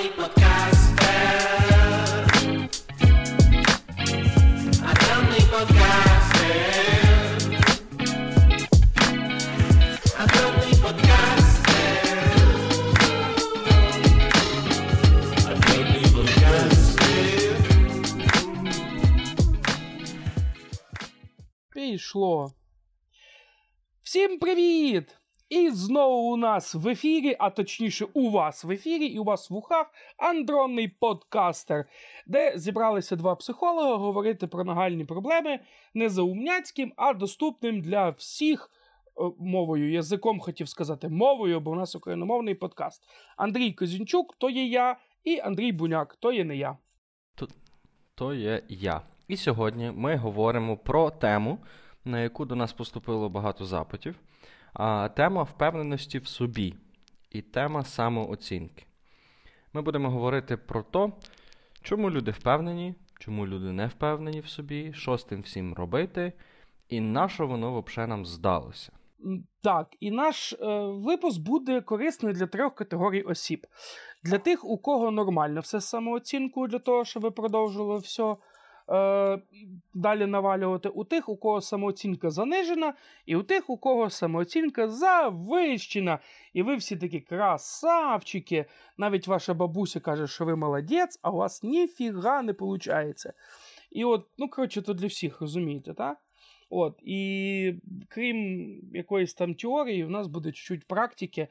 Андронний подкастер. Андронний подкастер. Андронний подкастер. Андронний подкастер. Пішло. Всім привіт! І знову у нас в ефірі, а точніше, у вас в ефірі і у вас в ухах андронний подкастер, де зібралися два психолога говорити про нагальні проблеми не заумняцьким, а доступним для всіх е, мовою, язиком хотів сказати мовою, бо у нас україномовний подкаст. Андрій Козінчук, то є я, і Андрій Буняк, то є не я. то є я. І сьогодні ми говоримо про тему, на яку до нас поступило багато запитів. А тема впевненості в собі і тема самооцінки. Ми будемо говорити про те, чому люди впевнені, чому люди не впевнені в собі, що з тим всім робити, і на що воно взагалі нам здалося. Так, і наш е, випуск буде корисний для трьох категорій осіб. Для тих, у кого нормально все з самооцінкою, для того, щоб ви продовжували все далі навалювати. У тих, у кого самооцінка занижена, і у тих, у кого самооцінка завищена. І ви всі такі красавчики. Навіть ваша бабуся каже, що ви молодець, а у вас ніфіга не виходить. І от, ну коротше, то для всіх, розумієте, так? От, і крім якоїсь там теорії, у нас буде чуть-чуть практики.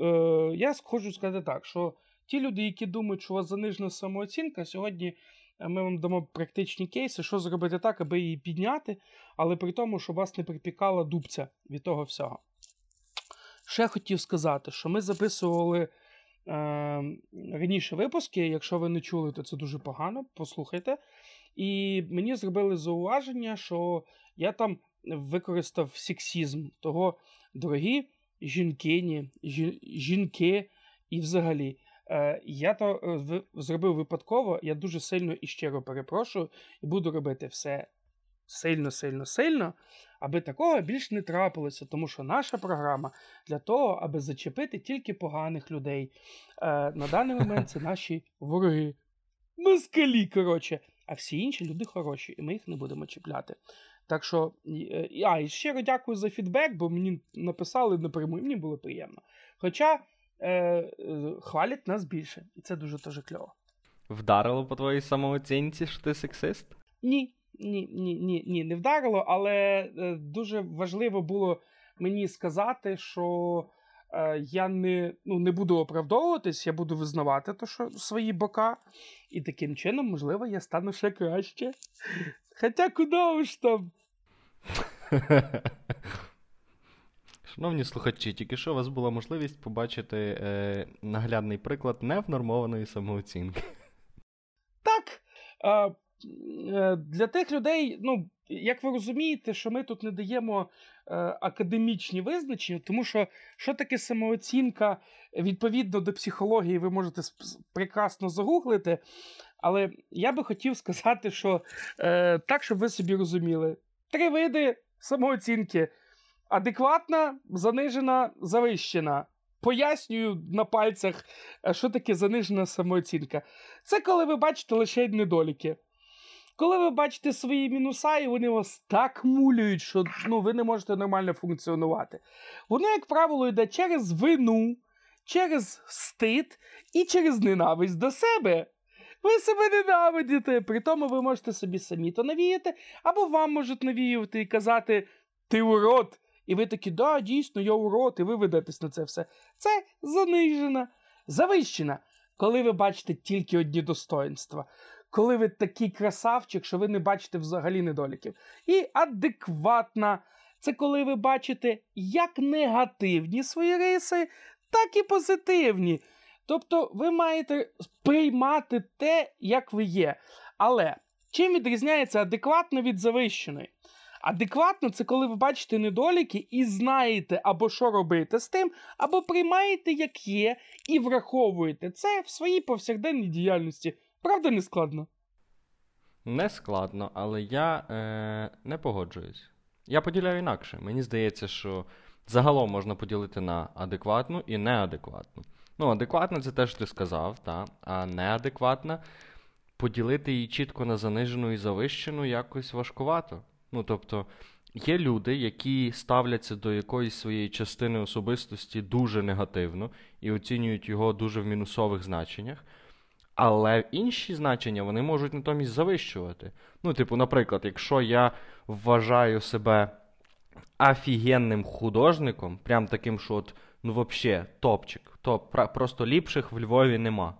Е, я хочу сказати так, що ті люди, які думають, що у вас занижена самооцінка, сьогодні е, ми вам дамо практичні кейси, що зробити так, аби її підняти, але при тому, щоб вас не припікала дубця від того всього. Ще хотів сказати, що ми записували е, раніше випуски. Якщо ви не чули, то це дуже погано. Послухайте. І мені зробили зауваження, що я там використав сексізм. Того, дорогі жінкині, жі- жінки і взагалі. Е, я то е, зробив випадково, я дуже сильно і щиро перепрошую, і буду робити все сильно, сильно, сильно, аби такого більш не трапилося, тому що наша програма для того, аби зачепити тільки поганих людей. Е, на даний момент це наші вороги. Москалі, коротше. А всі інші люди хороші, і ми їх не будемо чіпляти. Так що, а, і щиро дякую за фідбек, бо мені написали напряму, і мені було приємно. Хоча е, хвалять нас більше, і це дуже теж кльово. Вдарило по твоїй самооцінці, що ти сексист? Ні, ні, ні, ні, ні, не вдарило, але е, дуже важливо було мені сказати, що е, я не, ну, не буду оправдовуватись, я буду визнавати то, що свої бока, і таким чином, можливо, я стану ще краще. Хоча куди ж там? Шановні слухачі, тільки що у вас була можливість побачити е, наглядний приклад невнормованої самооцінки. Так. Е, е, для тих людей, ну, як ви розумієте, що ми тут не даємо е, академічні визначення, тому що що таке самооцінка відповідно до психології, ви можете прекрасно загуглити. Але я би хотів сказати, що е, так, щоб ви собі розуміли: три види самооцінки: адекватна, занижена, завищена. Пояснюю на пальцях, е, що таке занижена самооцінка. Це коли ви бачите лише недоліки. Коли ви бачите свої мінуса, і вони вас так мулюють, що ну, ви не можете нормально функціонувати. Воно, як правило, йде через вину, через стид і через ненависть до себе. Ви себе ненавидите, при тому ви можете собі самі то навіяти, або вам можуть навіювати і казати ти урод. І ви такі, да, дійсно, я урод, і ви ведетесь на це все. Це занижена, завищена, коли ви бачите тільки одні достоинства. Коли ви такий красавчик, що ви не бачите взагалі недоліків. І адекватна. Це коли ви бачите як негативні свої риси, так і позитивні. Тобто ви маєте приймати те, як ви є. Але чим відрізняється адекватно від завищеної? Адекватно це коли ви бачите недоліки і знаєте, або що робити з тим, або приймаєте як є, і враховуєте це в своїй повсякденній діяльності. Правда, не складно? Не складно, але я е, не погоджуюсь. Я поділяю інакше. Мені здається, що загалом можна поділити на адекватну і неадекватну. Ну, адекватна це те, що ти сказав, та, а неадекватна поділити її чітко на занижену і завищену якось важкувато. Ну, тобто, є люди, які ставляться до якоїсь своєї частини особистості дуже негативно і оцінюють його дуже в мінусових значеннях. Але інші значення вони можуть натомість завищувати. Ну, типу, наприклад, якщо я вважаю себе офігенним художником, прям таким, що от, ну, вообще, топчик, топ, пра- просто ліпших в Львові нема.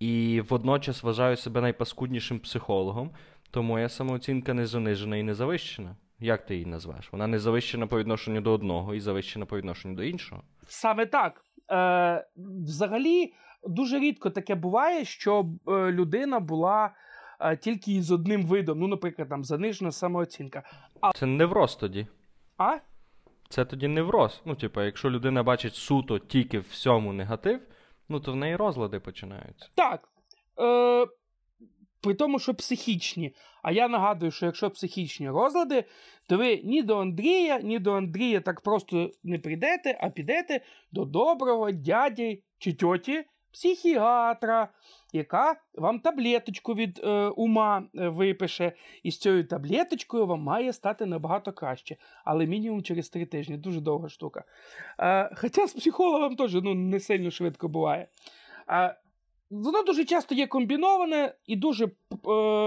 І водночас вважаю себе найпаскуднішим психологом, то моя самооцінка не занижена і не завищена. Як ти її назвеш? Вона не завищена по відношенню до одного і завищена по відношенню до іншого. Саме так. Е, взагалі, дуже рідко таке буває, що е, людина була е, тільки із одним видом. Ну, наприклад, там занижена самооцінка. Це невроз тоді. А? Це тоді невроз. Ну, типа, якщо людина бачить суто тільки в всьому негатив, ну то в неї розлади починаються. Так. Е, при тому, що психічні. А я нагадую, що якщо психічні розлади, то ви ні до Андрія, ні до Андрія так просто не прийдете, а підете до доброго дяді чи тьоті психіатра, яка вам таблеточку від е, ума е, випише. І з цією таблеточкою вам має стати набагато краще. Але мінімум через три тижні. Дуже довга штука. Е, хоча з психологом теж ну, не сильно швидко буває. Е, Воно дуже часто є комбіноване і дуже е,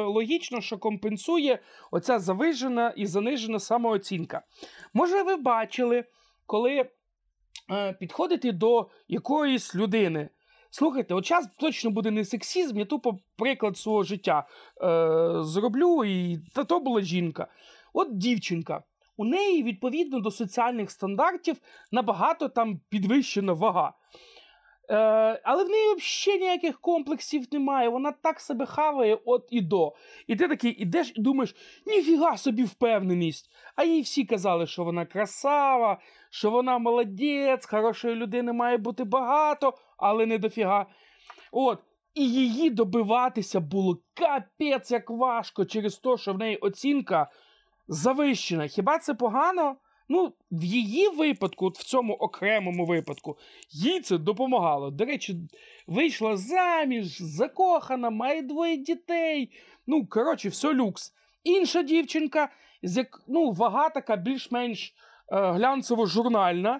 логічно, що компенсує оця завижена і занижена самооцінка. Може, ви бачили, коли е, підходите до якоїсь людини. Слухайте, от час точно буде не сексізм, я тупо приклад свого життя е, зроблю, і та то була жінка. От дівчинка. У неї, відповідно до соціальних стандартів, набагато там підвищена вага. Е, але в неї взагалі ніяких комплексів немає. Вона так себе хаває от і до. І ти такий ідеш і думаєш, ніфіга собі впевненість. А їй всі казали, що вона красава, що вона молодець, хорошої людини має бути багато, але не дофіга. От. І її добиватися було капець як важко через те, що в неї оцінка завищена. Хіба це погано? Ну, в її випадку, от в цьому окремому випадку, їй це допомагало. До речі, вийшла заміж, закохана, має двоє дітей. Ну, коротше, все люкс. Інша дівчинка, з як, ну, вага така більш-менш е, глянцево-журнальна.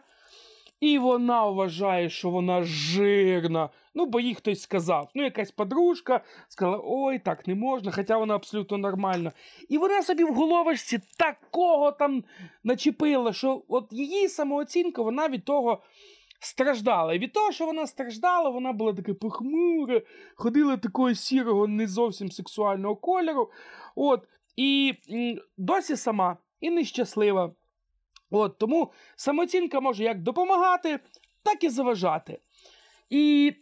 І вона вважає, що вона жирна. Ну, бо їй хтось сказав. Ну, якась подружка сказала: ой, так не можна, хоча вона абсолютно нормальна. І вона собі в головочці такого там начепила, що от її самооцінка, вона від того страждала. І від того, що вона страждала, вона була така похмура, ходила такого сірого, не зовсім сексуального кольору. От, і досі сама і нещаслива. От, тому самооцінка може як допомагати, так і заважати. І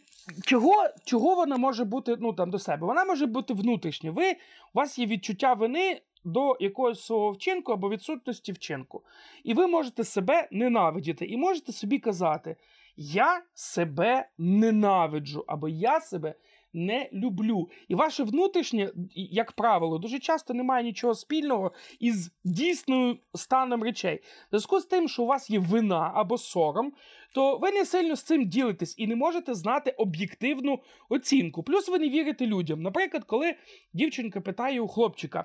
чого, чого вона може бути ну, там, до себе? Вона може бути внутрішня. Ви, у вас є відчуття вини до якогось свого вчинку або відсутності вчинку. І ви можете себе ненавидіти, і можете собі казати: Я себе ненавиджу, або я себе не люблю. І ваше внутрішнє, як правило, дуже часто не має нічого спільного із дійсною станом речей. В зв'язку з тим, що у вас є вина або сором, то ви не сильно з цим ділитесь і не можете знати об'єктивну оцінку. Плюс ви не вірите людям. Наприклад, коли дівчинка питає у хлопчика,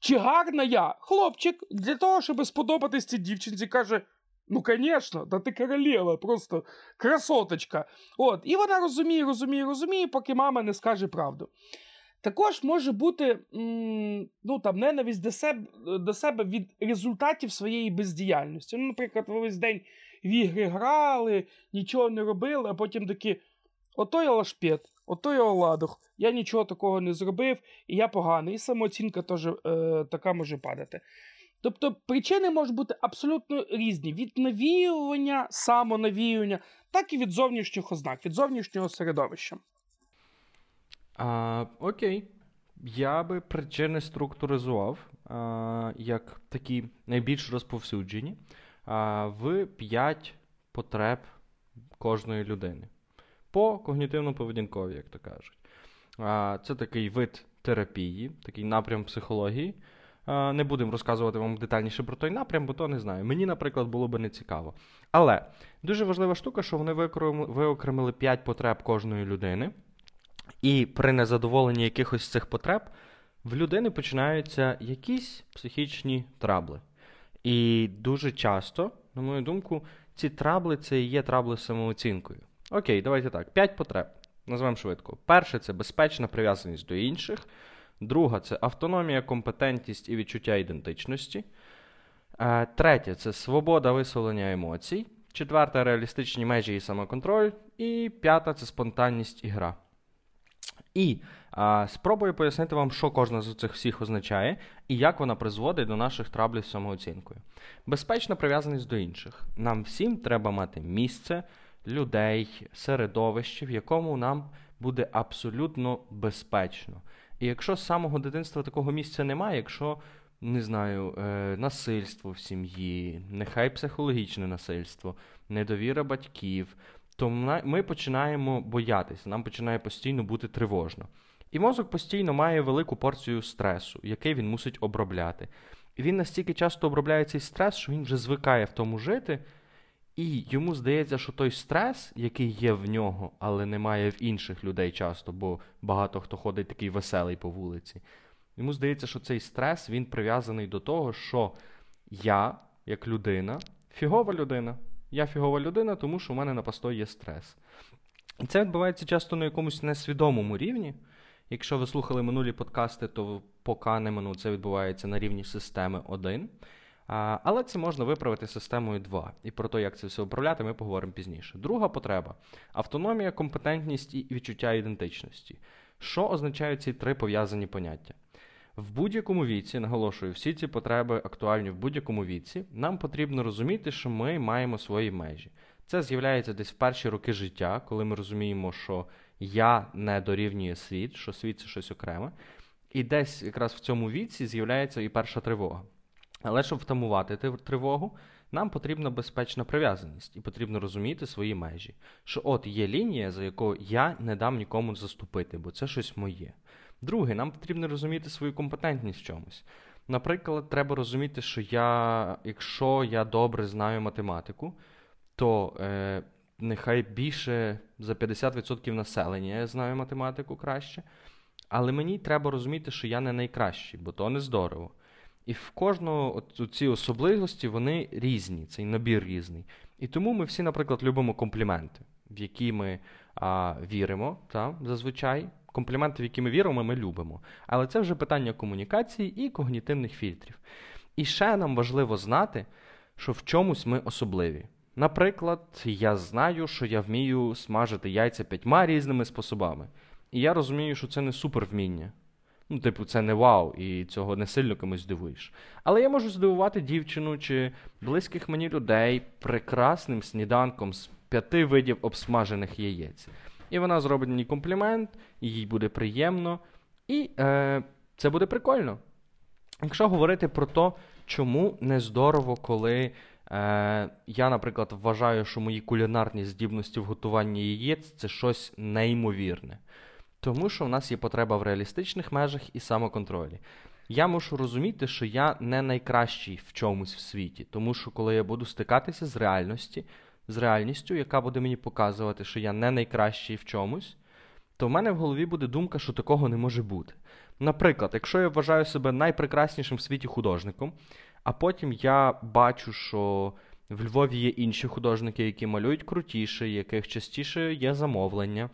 чи гарна я? Хлопчик для того, щоб сподобатись цій дівчинці, каже: Ну, звісно, да ти королева, просто красоточка. От, і вона розуміє, розуміє, розуміє, поки мама не скаже правду. Також може бути ну, там, ненависть до себе, до себе від результатів своєї бездіяльності. Ну, наприклад, ви весь день в ігри грали, нічого не робили, а потім такі: ото я лашпет, ото я оладух, я нічого такого не зробив, і я поганий. І самооцінка теж е, така може падати. Тобто причини можуть бути абсолютно різні: від навіювання, самонавіювання, так і від зовнішніх ознак, від зовнішнього середовища. А, окей. Я би причини структуризував а, як такі найбільш розповсюджені а, в 5 потреб кожної людини. По когнітивно-поведінкові, як то кажуть. А, це такий вид терапії, такий напрям психології, Не будемо розказувати вам детальніше про той напрям, бо то не знаю. Мені, наприклад, було би не цікаво. Але дуже важлива штука, що вони виокремили 5 потреб кожної людини. І при незадоволенні якихось цих потреб в людини починаються якісь психічні трабли. І дуже часто, на мою думку, ці трабли це і є трабли з самооцінкою. Окей, давайте так. П'ять потреб. Назвемо швидко. Перше це безпечна прив'язаність до інших. Друга це автономія, компетентність і відчуття ідентичності. Е, Третє це свобода висловлення емоцій. Четверта реалістичні межі і самоконтроль. І п'ята це спонтанність і гра. І а, спробую пояснити вам, що кожна з цих всіх означає і як вона призводить до наших траблів з самооцінкою. Безпечна прив'язаність до інших. Нам всім треба мати місце, людей, середовище, в якому нам буде абсолютно безпечно. І якщо з самого дитинства такого місця немає, якщо не знаю, е, насильство в сім'ї, нехай психологічне насильство, недовіра батьків, то ми починаємо боятися, нам починає постійно бути тривожно. І мозок постійно має велику порцію стресу, який він мусить обробляти. І він настільки часто обробляє цей стрес, що він вже звикає в тому жити, і йому здається, що той стрес, який є в нього, але немає в інших людей часто, бо багато хто ходить такий веселий по вулиці. Йому здається, що цей стрес він прив'язаний до того, що я, як людина, фігова людина. Я фігова людина, тому що в мене на постой є стрес. І це відбувається часто на якомусь несвідомому рівні. Якщо ви слухали минулі подкасти, то по Канеману це відбувається на рівні системи 1. Але це можна виправити системою 2. І про те, як це все управляти, ми поговоримо пізніше. Друга потреба автономія, компетентність і відчуття ідентичності. Що означають ці три пов'язані поняття? В будь-якому віці, наголошую, всі ці потреби актуальні в будь-якому віці, нам потрібно розуміти, що ми маємо свої межі. Це з'являється десь в перші роки життя, коли ми розуміємо, що я не дорівнює світ, що світ це щось окреме. І десь якраз в цьому віці з'являється і перша тривога. Але щоб втамувати тривогу, нам потрібна безпечна прив'язаність і потрібно розуміти свої межі. Що от є лінія, за якою я не дам нікому заступити, бо це щось моє. Друге, нам потрібно розуміти свою компетентність в чомусь. Наприклад, треба розуміти, що я, якщо я добре знаю математику, то е, нехай більше за 50% населення я знаю математику краще. Але мені треба розуміти, що я не найкращий, бо то не здорово. І в кожного ці особливості вони різні, цей набір різний. І тому ми всі, наприклад, любимо компліменти, в які ми а, віримо, та, зазвичай. Компліменти, в які ми віримо, ми любимо. Але це вже питання комунікації і когнітивних фільтрів. І ще нам важливо знати, що в чомусь ми особливі. Наприклад, я знаю, що я вмію смажити яйця п'ятьма різними способами. І я розумію, що це не супервміння. Ну, типу, це не вау, і цього не сильно комусь здивуєш. Але я можу здивувати дівчину чи близьких мені людей прекрасним сніданком з п'яти видів обсмажених яєць. І вона зробить мені комплімент, їй буде приємно, і е, це буде прикольно. Якщо говорити про те, чому не здорово, коли е, я, наприклад, вважаю, що мої кулінарні здібності в готуванні яєць це щось неймовірне. Тому що в нас є потреба в реалістичних межах і самоконтролі. Я мушу розуміти, що я не найкращий в чомусь в світі, тому що коли я буду стикатися з реальності, з реальністю, яка буде мені показувати, що я не найкращий в чомусь, то в мене в голові буде думка, що такого не може бути. Наприклад, якщо я вважаю себе найпрекраснішим в світі художником, а потім я бачу, що в Львові є інші художники, які малюють крутіше, яких частіше є замовлення.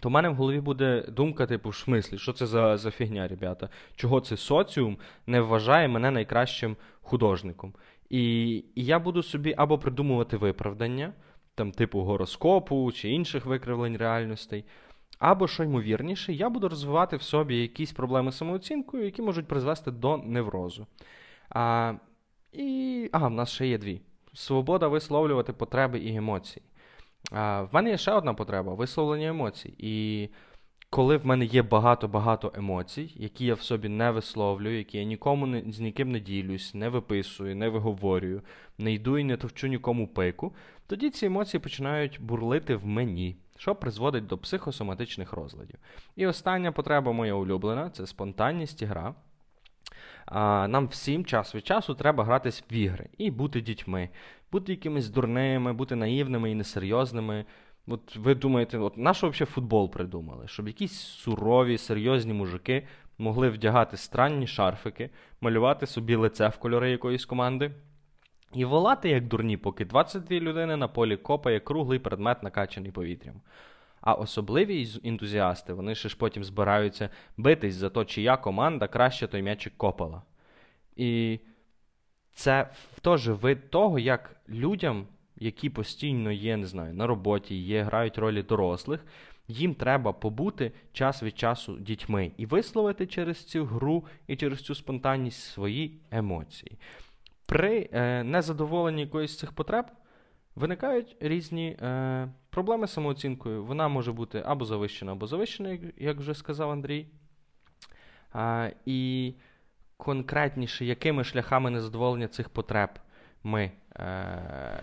То в мене в голові буде думка, типу, в смислі, що це за, за фігня, ребята? Чого це соціум не вважає мене найкращим художником? І, і я буду собі або придумувати виправдання, там, типу гороскопу чи інших викривлень реальностей, або, що ймовірніше, я буду розвивати в собі якісь проблеми з самооцінкою, які можуть призвести до неврозу. А, і, ага, в нас ще є дві: свобода висловлювати потреби і емоції. А, в мене є ще одна потреба висловлення емоцій. І коли в мене є багато-багато емоцій, які я в собі не висловлюю, які я нікому не, з ніким не ділюсь, не виписую, не виговорюю, не йду і не товчу нікому пику, тоді ці емоції починають бурлити в мені, що призводить до психосоматичних розладів. І остання потреба моя улюблена це спонтанність і гра. Нам всім час від часу треба гратись в ігри і бути дітьми, бути якимись дурними, бути наївними і несерйозними. От ви думаєте, от на що взагалі футбол придумали? Щоб якісь сурові, серйозні мужики могли вдягати странні шарфики, малювати собі лице в кольори якоїсь команди. І волати як дурні, поки 22 людини на полі копає круглий предмет, накачаний повітрям. А особливі ентузіасти, вони ще ж потім збираються битись за то, чия команда краще той м'ячик копала. І це теж вид того, як людям, які постійно є, не знаю, на роботі, є, грають ролі дорослих, їм треба побути час від часу дітьми і висловити через цю гру і через цю спонтанність свої емоції. При е, незадоволенні якоїсь з цих потреб виникають різні е, проблеми з самооцінкою. Вона може бути або завищена, або завищена, як, як вже сказав Андрій. А, і конкретніше, якими шляхами незадоволення цих потреб ми е,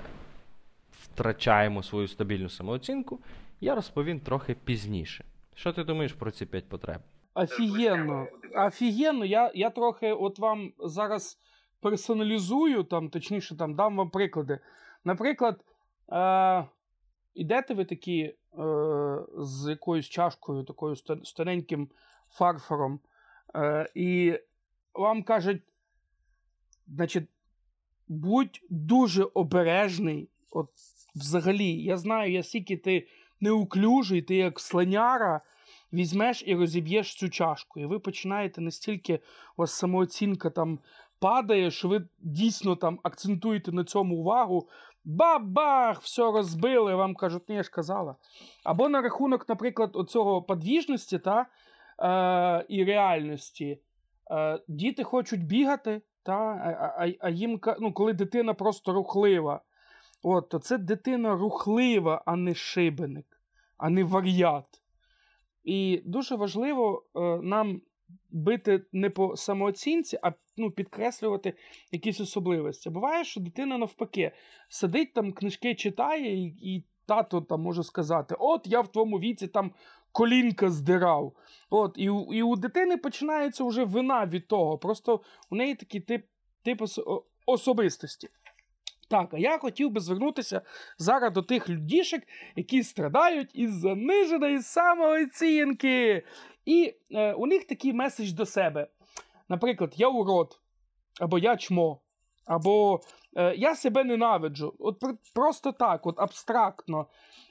втрачаємо свою стабільну самооцінку, я розповім трохи пізніше. Що ти думаєш про ці п'ять потреб? Офігенно. Офігенно. Я, я трохи от вам зараз персоналізую, там, точніше, там, дам вам приклади. Наприклад, е, ідете ви такі е, з якоюсь чашкою, такою ста- з тоненьким фарфором, е, і вам кажуть, значить, будь дуже обережний. От взагалі, я знаю, я стільки ти неуклюжий, ти як слоняра, візьмеш і розіб'єш цю чашку. І ви починаєте настільки, у вас самооцінка там падає, що ви дійсно там акцентуєте на цьому увагу. Бабах! Все розбили, вам кажуть, ні, я ж казала. Або на рахунок, наприклад, оцього подвіжності та, е, і реальності. Е, діти хочуть бігати, та, а, а, їм, ну, коли дитина просто рухлива. От, то це дитина рухлива, а не шибеник, а не вар'ят. І дуже важливо е, нам бити не по самооцінці, а ну, підкреслювати якісь особливості. Буває, що дитина навпаки сидить там, книжки читає, і, і тато там може сказати: От я в твоєму віці там колінка здирав. От, і, у- і у дитини починається вже вина від того. Просто у неї такий тип, тип особистості. Так, а я хотів би звернутися зараз до тих людішек, які страдають із заниженої самооцінки. І е, у них такий меседж до себе. Наприклад, я урод, або я чмо, або е, я себе ненавиджу. От просто так, от абстрактно.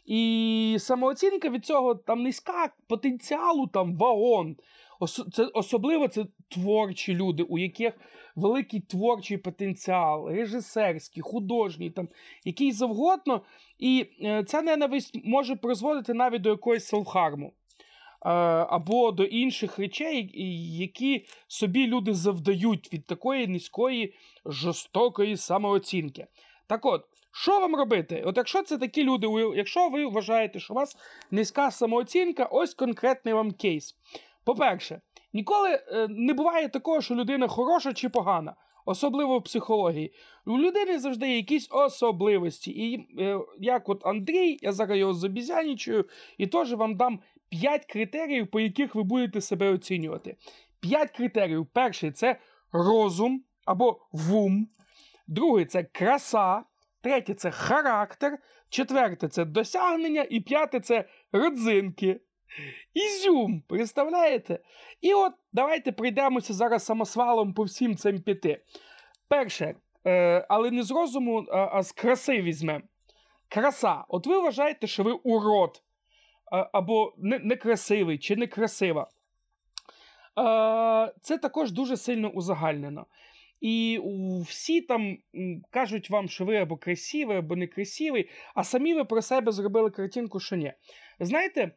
І самооцінка від цього там низька, потенціалу там вагон. Ос- це, особливо це творчі люди, у яких великий творчий потенціал, режисерський, художній, там, який завгодно. І е, ця ненависть може призводити навіть до якоїсь селфхарму. Е, або до інших речей, які собі люди завдають від такої низької жорстокої самооцінки. Так от, що вам робити? От якщо це такі люди, якщо ви вважаєте, що у вас низька самооцінка, ось конкретний вам кейс. По-перше, ніколи е, не буває такого, що людина хороша чи погана, особливо в психології. У людини завжди є якісь особливості. І е, як от Андрій, я зараз його забізянічую, і теж вам дам 5 критеріїв, по яких ви будете себе оцінювати. 5 критеріїв. Перший це розум або вум. Другий це краса. Третє це характер. Четверте це досягнення. І п'яте це родзинки. Ізюм, представляєте? І от давайте пройдемося зараз самосвалом по всім цим п'яти. Перше, е, але не з розуму, а, з краси візьмемо. Краса. От ви вважаєте, що ви урод, або не- некрасивий чи некрасива. Це також дуже сильно узагальнено. І всі там кажуть вам, що ви або красивий, або некрасивий, а самі ви про себе зробили картинку, що ні. Знаєте,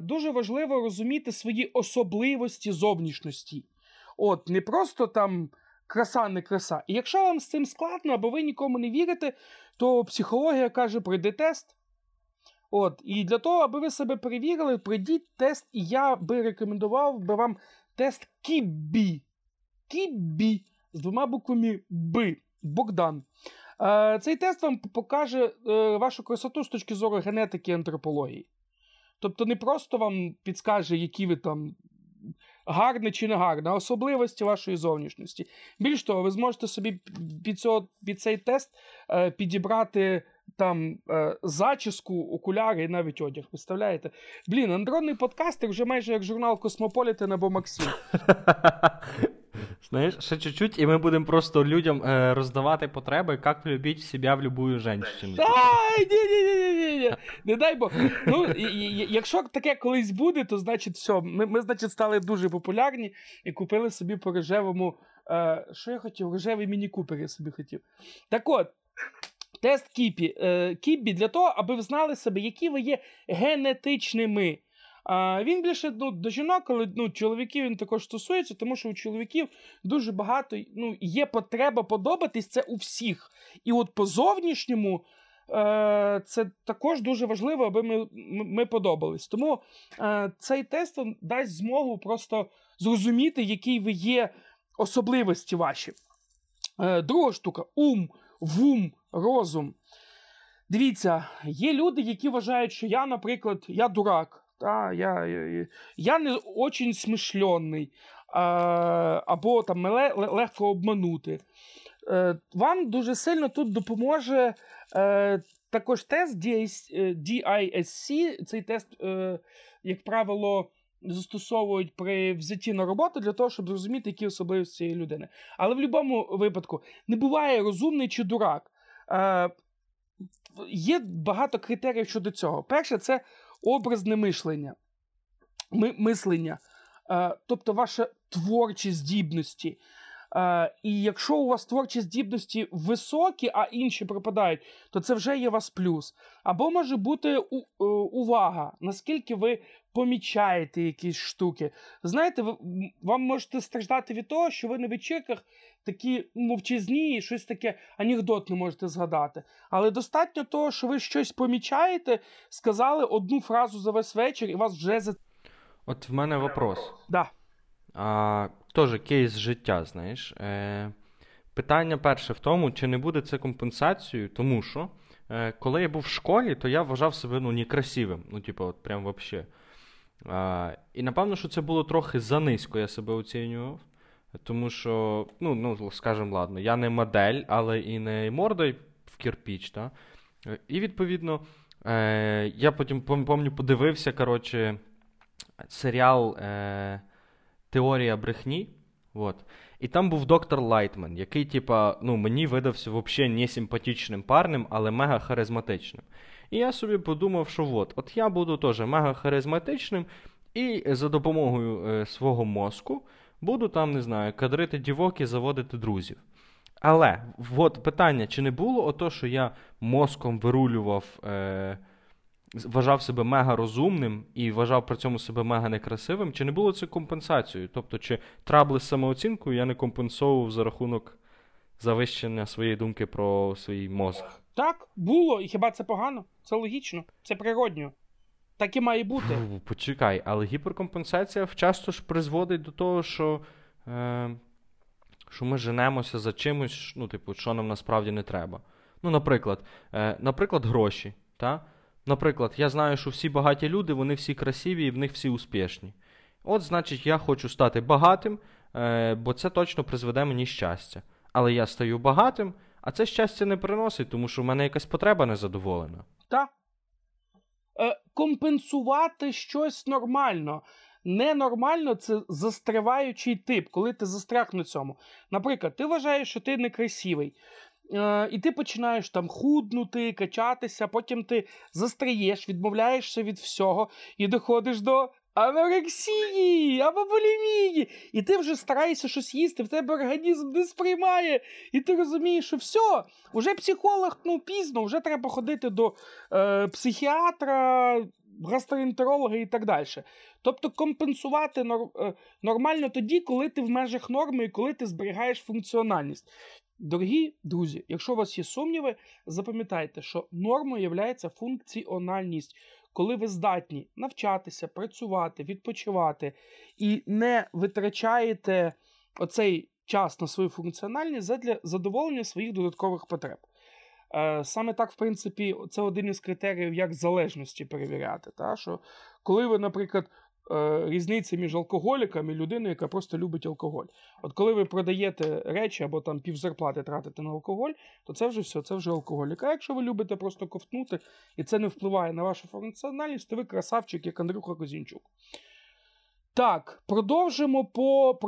дуже важливо розуміти свої особливості зовнішності. От, не просто там краса, не краса. І якщо вам з цим складно, або ви нікому не вірите, то психологія каже: пройди тест. От, і для того, аби ви себе перевірили, пройдіть тест, і я би рекомендував би вам тест Кібі. Кібі з двома буквами Б. Богдан. Е, цей тест вам покаже е, вашу красоту з точки зору генетики і антропології. Тобто не просто вам підскаже, які ви там гарне чи не гарне, а особливості вашої зовнішності. Більш того, ви зможете собі під, цього, під цей тест е, підібрати там е, зачіску, окуляри і навіть одяг. Представляєте? Блін, андронний подкастер вже майже як журнал Космополітен або Максим. Знаєш, ще чуть-чуть, і ми будемо просто людям е, роздавати потреби, як влюбити себе в любую женщину. Ай, ні, ні, ні, ні, ні. Не дай Бог. Ну, і- і- якщо таке колись буде, то значить все. Ми, ми значить, стали дуже популярні і купили собі по рожевому. Е, що я хотів? Рожевий міні-купер я собі хотів. Так от. Тест Кіпі. Е, Кіпі для того, аби ви знали себе, які ви є генетичними. А, він більше ну, до жінок, але ну, чоловіків він також стосується, тому що у чоловіків дуже багато ну, є потреба подобатись це у всіх. І от по зовнішньому е, це також дуже важливо, аби ми, ми, подобались. Тому е, цей тест дасть змогу просто зрозуміти, які ви є особливості ваші. Друга штука ум, вум, розум. Дивіться, є люди, які вважають, що я, наприклад, я дурак. Та, я, я, я не очень смишлений, а, або там мене легко обманути. Е, вам дуже сильно тут допоможе е, також тест е, DISC. Цей тест, е, як правило, застосовують при взятті на роботу для того, щоб зрозуміти, які особливості цієї людини. Але в будь-якому випадку не буває розумний чи дурак. Е, є багато критеріїв щодо цього. Перше, це образне мишлення. Ми, мислення. Е, тобто ваша творчі здібності. Е, і якщо у вас творчі здібності високі, а інші пропадають, то це вже є вас плюс. Або може бути у, е, увага, наскільки ви помічаєте якісь штуки. Знаєте, ви, вам можете страждати від того, що ви на вечірках такі мовчазні і щось таке анекдот не можете згадати. Але достатньо того, що ви щось помічаєте, сказали одну фразу за весь вечір, і вас вже за. От в мене вопрос. Да. А, Теж кейс життя, знаєш. Е, питання перше в тому, чи не буде це компенсацією, тому що е, коли я був в школі, то я вважав себе ну, некрасивим. Ну, типу, от прям вообще. А, і напевно, що це було трохи занизько, я себе оцінював. Тому що, ну, ну скажімо, ладно, я не модель, але і не мордою в кирпіч, та? Е, І відповідно, е, я потім помню, подивився, коротше, серіал е, Теорія брехні. От. І там був доктор Лайтман, який, типа, ну, мені видався взагалі не симпатичним парнем, але мега харизматичним. І я собі подумав, що от, от я буду теж мега харизматичним, і за допомогою е, свого мозку буду там, не знаю, кадрити дівок і заводити друзів. Але от питання: чи не було ото, що я мозком вирулював, е, вважав себе мега розумним і вважав при цьому себе мега некрасивим, чи не було це компенсацією? Тобто, чи трабли з самооцінкою я не компенсовував за рахунок завищення своєї думки про свій мозг? Так, було, і хіба це погано? Це логічно, це природньо. Так і має бути. Фу, Почекай, але гіперкомпенсація часто ж призводить до того, що, е, що ми женемося за чимось, ну, типу, що нам насправді не треба. Ну, наприклад, е, наприклад, гроші. Та? Наприклад, я знаю, що всі багаті люди, вони всі красиві і в них всі успішні. От, значить, я хочу стати багатим, е, бо це точно призведе мені щастя. Але я стаю багатим, а це щастя не приносить, тому що в мене якась потреба незадоволена. Та. Е, компенсувати щось нормально. Ненормально це застряваючий тип, коли ти застряг на цьому. Наприклад, ти вважаєш, що ти некрасивий. Е, і ти починаєш там худнути, качатися, потім ти застряєш, відмовляєшся від всього і доходиш до анорексії або булімії. І ти вже стараєшся щось їсти, в тебе організм не сприймає. І ти розумієш, що все, вже психолог ну, пізно, вже треба ходити до е, психіатра, гастроентеролога і так далі. Тобто компенсувати нор, е, нормально тоді, коли ти в межах норми і коли ти зберігаєш функціональність. Дорогі друзі, якщо у вас є сумніви, запам'ятайте, що нормою є функціональність, коли ви здатні навчатися, працювати, відпочивати і не витрачаєте оцей час на свою функціональність задля задоволення своїх додаткових потреб. Е, Саме так, в принципі, це один із критеріїв, як залежності перевіряти. Та? Що коли ви, наприклад, е, різниця між алкоголіком і людиною, яка просто любить алкоголь. От коли ви продаєте речі або там півзарплати тратите на алкоголь, то це вже все, це вже алкоголік. А якщо ви любите просто ковтнути, і це не впливає на вашу функціональність, то ви красавчик, як Андрюха Козінчук. Так, продовжимо по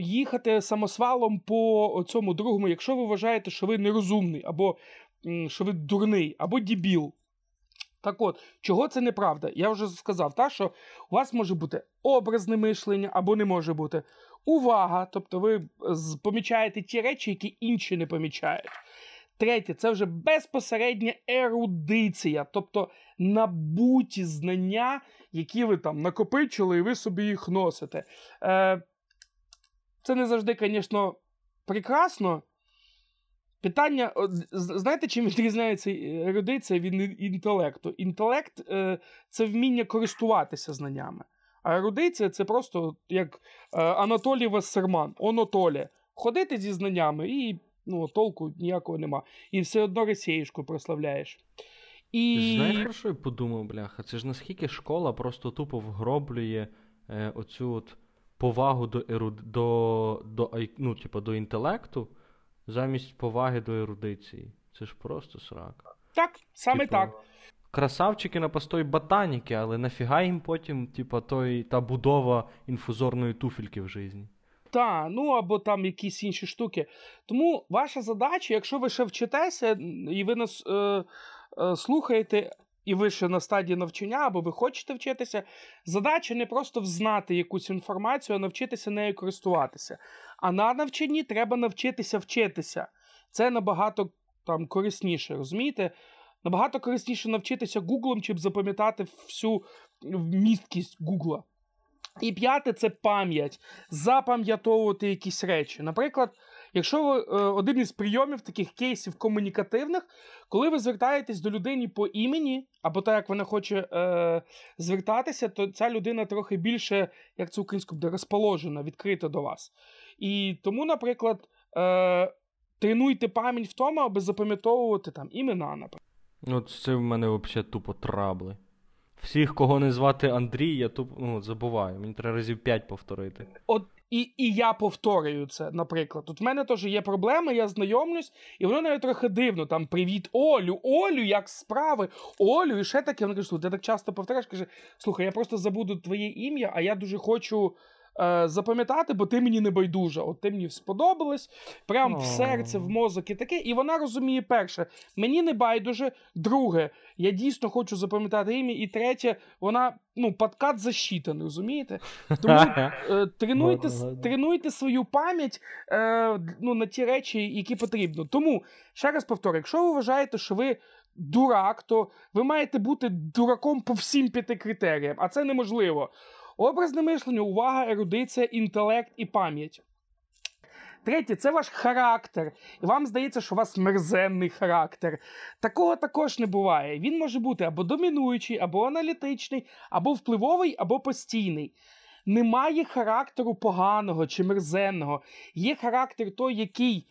їхати самосвалом по цьому другому, якщо ви вважаєте, що ви нерозумний, або що ви дурний, або дібіл. Так от, чого це неправда? Я вже сказав, та, що у вас може бути образне мишлення, або не може бути увага, тобто ви помічаєте ті речі, які інші не помічають. Третє, це вже безпосередня ерудиція, тобто набуті знання, які ви там накопичили, і ви собі їх носите. Е, це не завжди, звісно, прекрасно. Питання, знаєте, чим відрізняється ерудиція від інтелекту? Інтелект е, це вміння користуватися знаннями. А ерудиція це просто як е, Анатолій Вассерман, онотолі. Ходити зі знаннями і ну, толку ніякого нема. І все одно росієшку прославляєш. І... Знаєш, про що я подумав, бляха? Це ж наскільки школа просто тупо вгроблює е, оцю от повагу до, еру... до, до, ну, типу, до інтелекту замість поваги до ерудиції. Це ж просто срак. Так, саме Типу, так. Красавчики на постой ботаніки, але нафіга їм потім, типу, той, та будова інфузорної туфельки в житті. Та, ну або там якісь інші штуки. Тому ваша задача, якщо ви ще вчитеся, і ви нас е, е, слухаєте, і ви ще на стадії навчання, або ви хочете вчитися, задача не просто взнати якусь інформацію, а навчитися нею користуватися. А на навчанні треба навчитися вчитися. Це набагато там корисніше, розумієте? Набагато корисніше навчитися гуглом, чим запам'ятати всю вмісткість гугла. І п'яте це пам'ять, запам'ятовувати якісь речі. Наприклад, якщо ви е, один із прийомів таких кейсів комунікативних, коли ви звертаєтесь до людини по імені, або так як вона хоче е, звертатися, то ця людина трохи більше, як це українською буде, розположена, відкрита до вас. І тому, наприклад, е, тренуйте пам'ять в тому, аби запам'ятовувати там імена, наприклад. От це в мене взагалі тупо трабли. Всіх, кого не звати Андрій, я тупо ну, забуваю. Мені треба разів 5 повторити. От і, і я повторюю це, наприклад. От в мене теж є проблеми, я знайомлюсь, і воно навіть трохи дивно. Там привіт, Олю, Олю, як справи? Олю, і ще таке. Вона каже, слухай, ти так часто повторяєш, каже, слухай, я просто забуду твоє ім'я, а я дуже хочу. Е, Запам'ятати, бо ти мені не байдужа. От ти мені сподобалась, прям в серце, в мозок і таке. І вона розуміє перше, мені не байдуже. Друге, я дійсно хочу запам'ятати ім'я. І третє, вона ну, подкат засчитаний, розумієте? Тому е, тренуйте, тренуйте свою пам'ять е, ну, на ті речі, які потрібно. Тому, ще раз повторю, якщо ви вважаєте, що ви дурак, то ви маєте бути дураком по всім п'яти критеріям, а це неможливо. Образне мишлення, увага, ерудиція, інтелект і пам'ять. Третє, це ваш характер. І вам здається, що у вас мерзенний характер. Такого також не буває. Він може бути або домінуючий, або аналітичний, або впливовий, або постійний. Немає характеру поганого чи мерзенного. Є характер той, який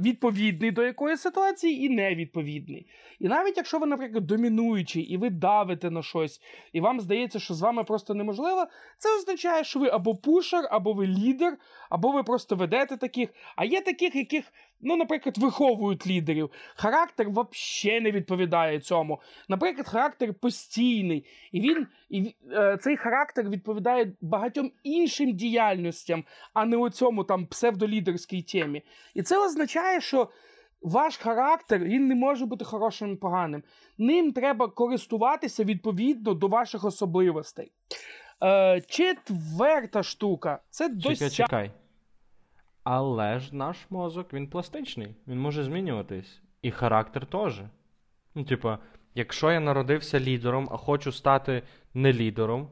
відповідний до якоїсь ситуації, і невідповідний. І навіть якщо ви, наприклад, домінуючий, і ви давите на щось, і вам здається, що з вами просто неможливо, це означає, що ви або пушер, або ви лідер, або ви просто ведете таких. А є таких, яких, ну, наприклад, виховують лідерів. Характер взагалі не відповідає цьому. Наприклад, характер постійний, і він і е, цей характер відповідає багатьом іншим діяльностям, а не у цьому там псевдолідерській темі. І це означає, що ваш характер він не може бути хорошим і поганим. Ним треба користуватися відповідно до ваших особливостей. Е, четверта штука це Чекай, чекай. Але ж наш мозок, він пластичний, він може змінюватись. І характер теж. Ну, типа, якщо я народився лідером, а хочу стати не лідером,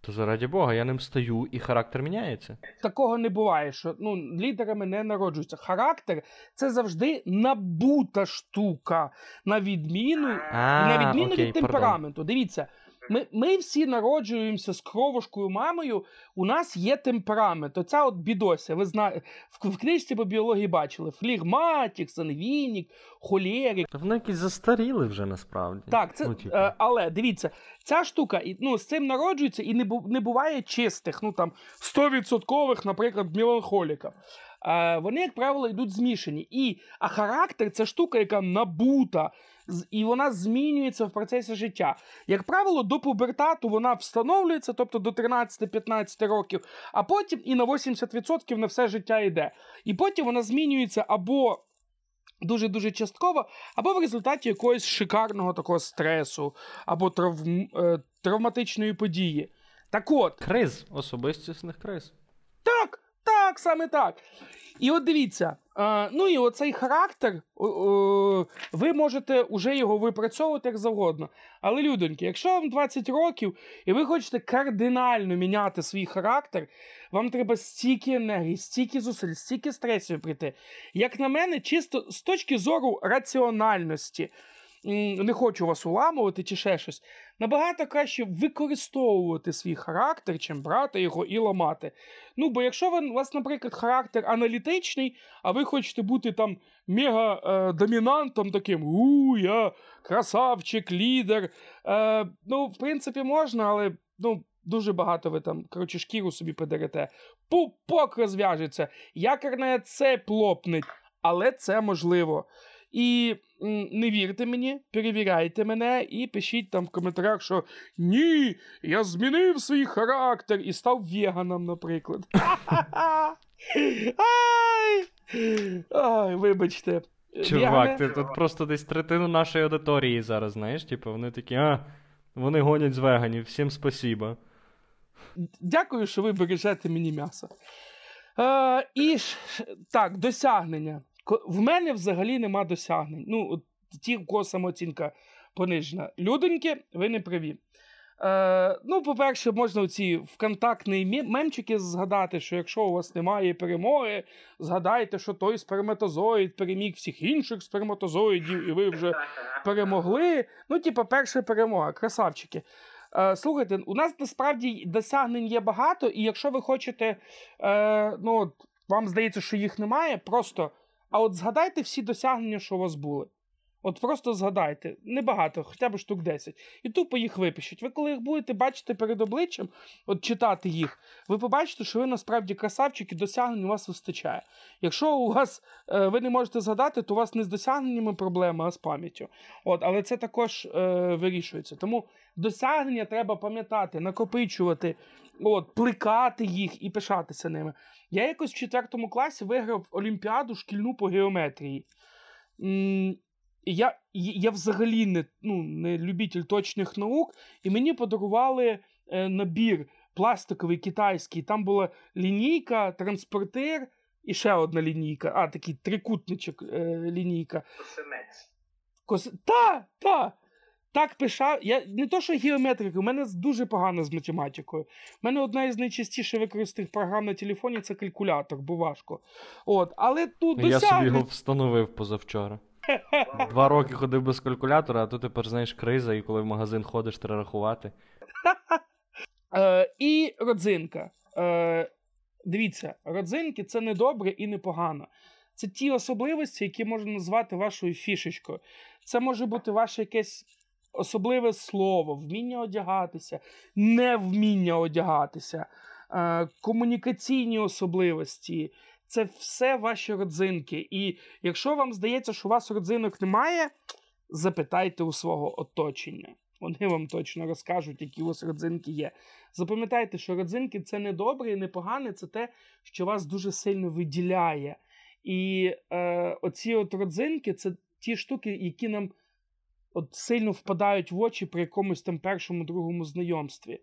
то заради Бога, я ним стаю, і характер міняється. Такого не буває, що ну, лідерами не народжуються. Характер це завжди набута штука, на відміну, А, на відміну окей, від пардон. темпераменту. Дивіться, Ми, ми всі народжуємося з кровушкою мамою, у нас є темперамент. Оця от бідося, ви знаєте, в, в книжці по біології бачили: флігматік, сангвінік, холерік. Та вони якісь застаріли вже насправді. Так, це, Ну, типу. е, але дивіться, ця штука ну, з цим народжується і не, бу- не буває чистих, ну там 100%, наприклад, меланхоліків. Е, вони, як правило, йдуть змішані. І, а характер це штука, яка набута, і вона змінюється в процесі життя. Як правило, до пубертату вона встановлюється, тобто до 13-15 років, а потім і на 80% на все життя йде. І потім вона змінюється або дуже-дуже частково, або в результаті якогось шикарного такого стресу, або травм, е, травматичної події. Так от, Криз, особистісних криз. так, так, саме так. І от дивіться, е, ну і оцей характер, ви можете вже його випрацьовувати як завгодно. Але, людоньки, якщо вам 20 років і ви хочете кардинально міняти свій характер, вам треба стільки енергії, стільки зусиль, стільки стресів прийти. Як на мене, чисто з точки зору раціональності, не хочу вас уламувати чи ще щось. Набагато краще використовувати свій характер, чим брати його і ламати. Ну, бо якщо ви, у вас, наприклад, характер аналітичний, а ви хочете бути там мега-домінантом таким, у, я красавчик, лідер. Е, ну, в принципі, можна, але ну, дуже багато ви там, коротше, шкіру собі подерете. Пупок розв'яжеться, якорна цепь лопнеть, але це можливо. І не вірте мені, перевіряйте мене і пишіть там в коментарях, що ні, я змінив свій характер і став веганом, наприклад. Ай! Ай, вибачте. Чувак, ти тут просто десь третину нашої аудиторії зараз, знаєш, типу, вони такі, а, вони гонять з веганів, всім спасіба. Дякую, що ви бережете мені м'ясо. Е, і ж, так, досягнення. В мене взагалі нема досягнень. Ну, от ті, у кого самооцінка понижена. Людоньки, ви не праві. Е, ну, по-перше, можна ці вконтактні мемчики згадати, що якщо у вас немає перемоги, згадайте, що той сперматозоїд переміг всіх інших сперматозоїдів, і ви вже перемогли. Ну, типу, перша перемога, красавчики. Е, слухайте, у нас насправді досягнень є багато, і якщо ви хочете, е, ну, вам здається, що їх немає, просто. А от згадайте всі досягнення, що у вас були. От просто згадайте, небагато, хоча б штук 10. І тупо їх випишіть. Ви коли їх будете бачити перед обличчям, от читати їх, ви побачите, що ви насправді красавчик і досягнень у вас вистачає. Якщо у вас е, ви не можете згадати, то у вас не з досягненнями проблема, а з пам'яттю. От, але це також е, вирішується. Тому досягнення треба пам'ятати, накопичувати, от, плекати їх і пишатися ними. Я якось в четвертому класі виграв олімпіаду шкільну по геометрії. Я, я взагалі не, ну, не любитель точних наук, і мені подарували е, набір пластиковий китайський. Там була лінійка, транспортир і ще одна лінійка. А, такий трикутничок е, лінійка. Кос... Та, та. Так пишав. Я не то, що геометрика, у мене дуже погано з математикою. У мене одна із найчастіше використаних програм на телефоні це калькулятор, бо важко. От, але тут Я собі його встановив позавчора. Два роки ходив без калькулятора, а тут тепер, знаєш, криза, і коли в магазин ходиш, треба рахувати. Е, і родзинка. Е, дивіться, родзинки це не добре і не погано. Це ті особливості, які можна назвати вашою фішечкою. Це може бути ваше якесь особливе слово, вміння одягатися, невміння одягатися, е, комунікаційні особливості. Це все ваші родзинки. І якщо вам здається, що у вас родзинок немає, запитайте у свого оточення. Вони вам точно розкажуть, які у вас родзинки є. Запам'ятайте, що родзинки це не добре і не погане, це те, що вас дуже сильно виділяє. І е, оці от родзинки це ті штуки, які нам от сильно впадають в очі при якомусь там першому, другому знайомстві.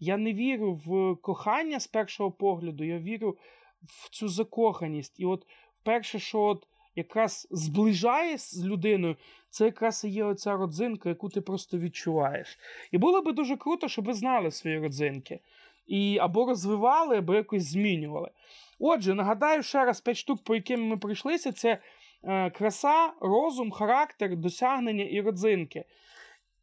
Я не вірю в кохання з першого погляду, я вірю в цю закоханість. І от перше, що от якраз зближає з людиною, це якраз і є оця родзинка, яку ти просто відчуваєш. І було би дуже круто, щоб ви знали свої родзинки. І або розвивали, або якось змінювали. Отже, нагадаю ще раз п'ять штук, по яким ми пройшлися: це е, краса, розум, характер, досягнення і родзинки.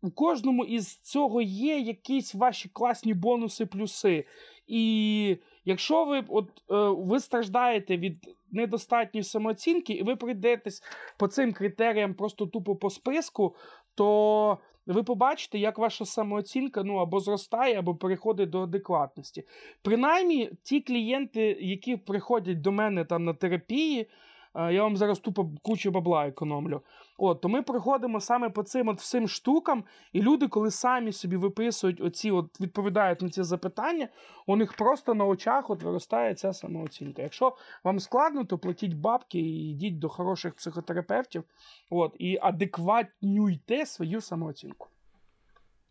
у кожному із цього є якісь ваші класні бонуси, плюси. І якщо ви от, е, ви страждаєте від недостатньої самооцінки, і ви прийдетесь по цим критеріям просто тупо по списку, то ви побачите, як ваша самооцінка ну, або зростає, або переходить до адекватності. Принаймні, ті клієнти, які приходять до мене там на терапії, я вам зараз тупо кучу бабла економлю. От, то ми приходимо саме по цим от всім штукам, і люди, коли самі собі виписують оці, от відповідають на ці запитання, у них просто на очах от виростає ця самооцінка. Якщо вам складно, то платіть бабки і йдіть до хороших психотерапевтів. От, і адекватнюйте свою самооцінку.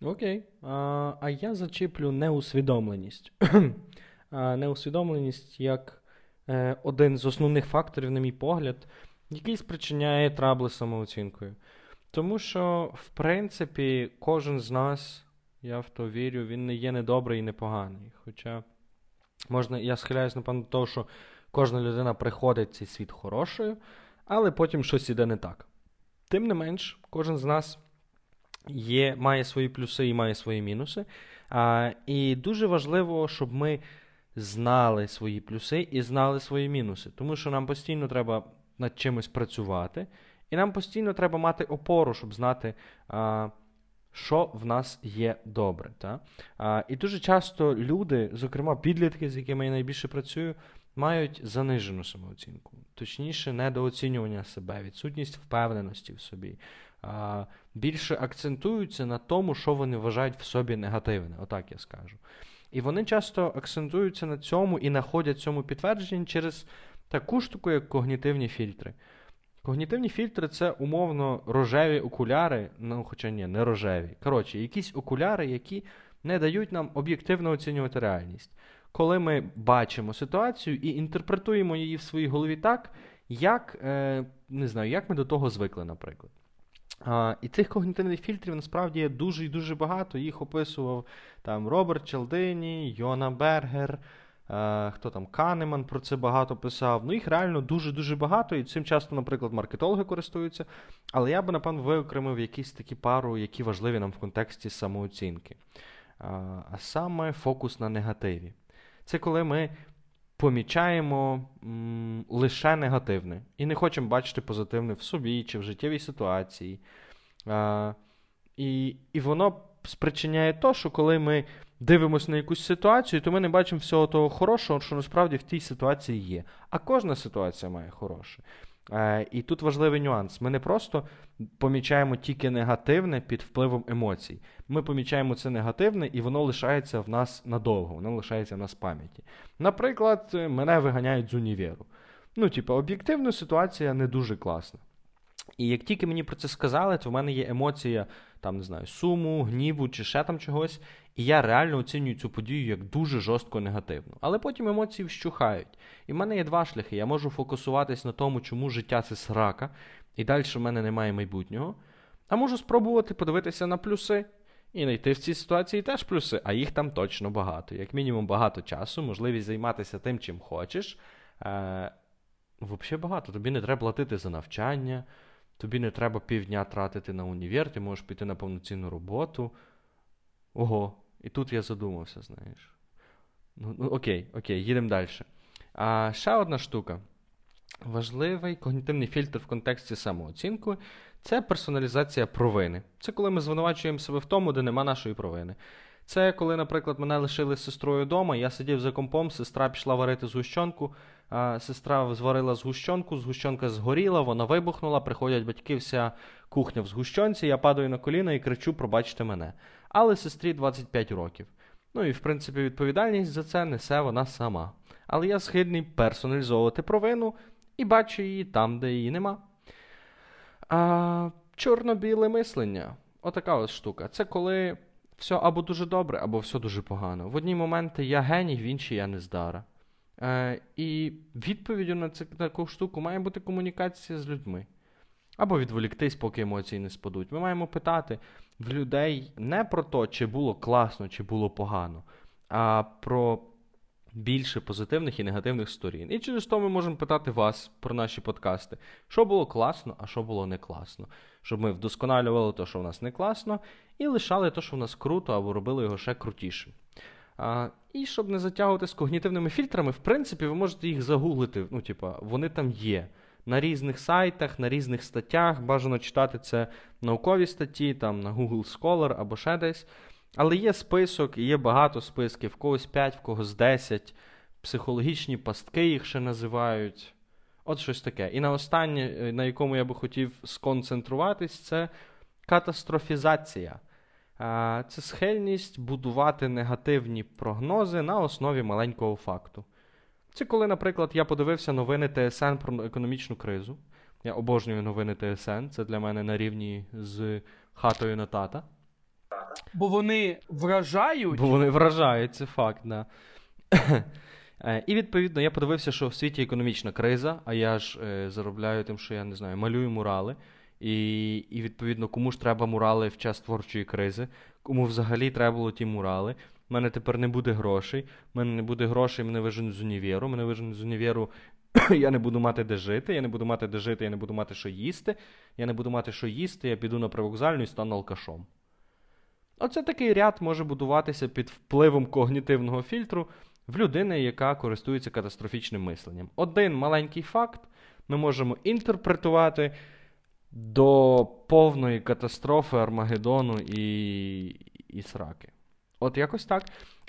Окей. А, а я зачіплю неусвідомленість. неусвідомленість як е, один з основних факторів, на мій погляд, який спричиняє трабли самооцінкою. Тому що, в принципі, кожен з нас, я в то вірю, він не є недобрий і непоганий. Хоча можна, я схиляюсь, напевно, до того, що кожна людина приходить в цей світ хорошою, але потім щось іде не так. Тим не менш, кожен з нас є, має свої плюси і має свої мінуси. А, І дуже важливо, щоб ми знали свої плюси і знали свої мінуси. Тому що нам постійно треба над чимось працювати, і нам постійно треба мати опору, щоб знати, а, що в нас є добре. Та? А, І дуже часто люди, зокрема підлітки, з якими я найбільше працюю, мають занижену самооцінку, точніше, недооцінювання себе, відсутність впевненості в собі. А, Більше акцентуються на тому, що вони вважають в собі негативне, отак я скажу. І вони часто акцентуються на цьому і знаходять цьому підтвердження через таку штуку, як когнітивні фільтри. Когнітивні фільтри це умовно рожеві окуляри, ну, хоча ні, не рожеві. Коротше, якісь окуляри, які не дають нам об'єктивно оцінювати реальність. Коли ми бачимо ситуацію і інтерпретуємо її в своїй голові так, як е, не знаю, як ми до того звикли, наприклад. А, І цих когнітивних фільтрів насправді є дуже і дуже багато. Їх описував там Роберт Челдині, Йона Бергер, а, хто там Канеман про це багато писав. Ну, їх реально дуже-дуже багато, і цим часто, наприклад, маркетологи користуються. Але я би, напевно, виокремив якісь такі пару, які важливі нам в контексті самооцінки. А, а саме фокус на негативі. Це коли ми помічаємо м, лише негативне і не хочемо бачити позитивне в собі чи в життєвій ситуації. А, І і воно спричиняє то, що коли ми дивимося на якусь ситуацію, то ми не бачимо всього того хорошого, що насправді в тій ситуації є. А кожна ситуація має хороше. Е, І тут важливий нюанс. Ми не просто помічаємо тільки негативне під впливом емоцій. Ми помічаємо це негативне, і воно лишається в нас надовго, воно лишається в нас в пам'яті. Наприклад, мене виганяють з універу. Ну, типу, об'єктивно ситуація не дуже класна. І як тільки мені про це сказали, то в мене є емоція, там, не знаю, суму, гніву чи ще там чогось. І я реально оцінюю цю подію як дуже жорстко негативну. Але потім емоції вщухають. І в мене є два шляхи. Я можу фокусуватись на тому, чому життя це срака, і далі в мене немає майбутнього. А можу спробувати подивитися на плюси. І знайти в цій ситуації теж плюси, а їх там точно багато. Як мінімум, багато часу, можливість займатися тим, чим хочеш. Е, Взагалі багато. Тобі не треба платити за навчання, тобі не треба півдня тратити на універ, ти можеш піти на повноцінну роботу. Ого, і тут я задумався, знаєш. Ну, ну Окей, окей, їдемо далі. А ще одна штука. Важливий когнітивний фільтр в контексті самооцінки це персоналізація провини. Це коли ми звинувачуємо себе в тому, де нема нашої провини. Це коли, наприклад, мене лишили з сестрою вдома, я сидів за компом, сестра пішла варити згущенку, сестра зварила згущенку, згущенка згоріла, вона вибухнула, приходять батьки, вся кухня в згущенці, я падаю на коліна і кричу, пробачте мене. Але сестрі 25 років. Ну і, в принципі, відповідальність за це несе вона сама. Але я схильний персоналізовувати провину і бачу її там, де її нема. А чорно-біле мислення отака ось штука. Це коли все або дуже добре, або все дуже погано. В одні моменти я геній, в інші я нездара. Е, І відповіддю на цю таку штуку має бути комунікація з людьми. Або відволіктись, поки емоції не спадуть. Ми маємо питати в людей не про те, чи було класно, чи було погано, а про більше позитивних і негативних сторін. І через то ми можемо питати вас про наші подкасти, що було класно, а що було не класно. щоб ми вдосконалювали те, що в нас не класно, і лишали те, що в нас круто, або робили його ще крутішим. А, І щоб не затягувати з когнітивними фільтрами, в принципі, ви можете їх загуглити. Ну, типа, вони там є. На різних сайтах, на різних статтях. Бажано читати це наукові статті, там на Google Scholar або ще десь. Але є список, і є багато списків, в когось 5, в когось 10. Психологічні пастки їх ще називають. От щось таке. І на останнє, е, на якому я би хотів сконцентруватись, це катастрофізація. Це схильність будувати негативні прогнози на основі маленького факту. Це коли, наприклад, я подивився новини ТСН про економічну кризу. Я обожнюю новини ТСН, це для мене на рівні з хатою на тата. Бо вони вражають. Бо вони вражають, це факт, да. Е, І відповідно я подивився, що в світі економічна криза, а я ж е, заробляю тим, що я не знаю, малюю мурали. І, і відповідно, кому ж треба мурали в час творчої кризи, кому взагалі треба було ті мурали. У мене тепер не буде грошей. У мене не буде грошей, мене виженуть з унівєру. Мене виженуть з унівєру, я не буду мати де жити, я не буду мати де жити, я не буду мати що їсти. Я не буду мати що їсти, я піду на привокзальну і стану алкашом. Оце такий ряд може будуватися під впливом когнітивного фільтру в людини, яка користується катастрофічним мисленням. Один маленький факт ми можемо інтерпретувати до повної катастрофи Армагеддону і, і сраки. От якось так.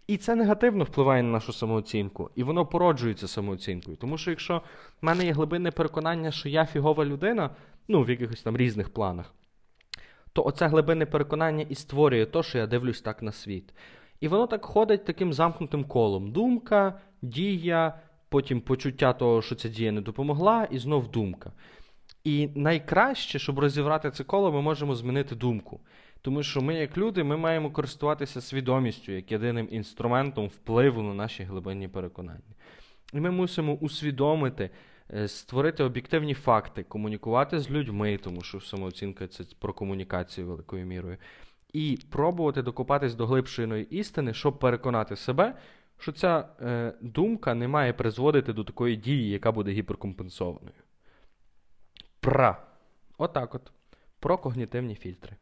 І це негативно впливає на нашу самооцінку, і воно породжується самооцінкою. Тому що якщо в мене є глибинне переконання, що я фігова людина, ну, в якихось там різних планах, то оце глибинне переконання і створює то, що я дивлюсь так на світ. І воно так ходить таким замкнутим колом: думка, дія, потім почуття того, що ця дія не допомогла, і знов думка. І найкраще, щоб розібрати це коло, ми можемо змінити думку. Тому що ми, як люди, ми маємо користуватися свідомістю як єдиним інструментом впливу на наші глибинні переконання. І ми мусимо усвідомити, е, створити об'єктивні факти, комунікувати з людьми, тому що самооцінка це про комунікацію великою мірою, і пробувати докопатись до глибшої істини, щоб переконати себе, що ця е, думка не має призводити до такої дії, яка буде гіперкомпенсованою. Пра. Отак от. Про когнітивні фільтри.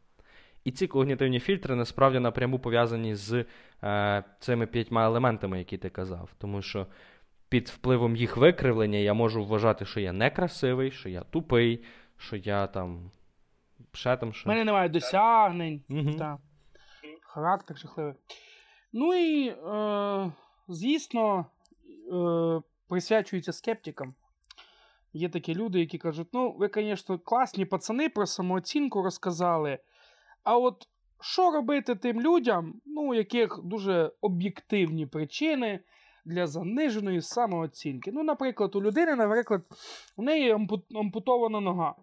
І ці когнітивні фільтри насправді напряму пов'язані з е, цими п'ятьма елементами, які ти казав. Тому що під впливом їх викривлення я можу вважати, що я некрасивий, що я тупий, що я там. Ще там У мене немає досягнень. Мгм. Та. Характер жахливий. Ну і, е, звісно, е, присвячується скептикам. Є такі люди, які кажуть: ну, ви, звісно, класні пацани про самооцінку розказали. А от що робити тим людям, ну, у яких дуже об'єктивні причини для заниженої самооцінки? Ну, наприклад, у людини, наприклад, у неї ампутована нога.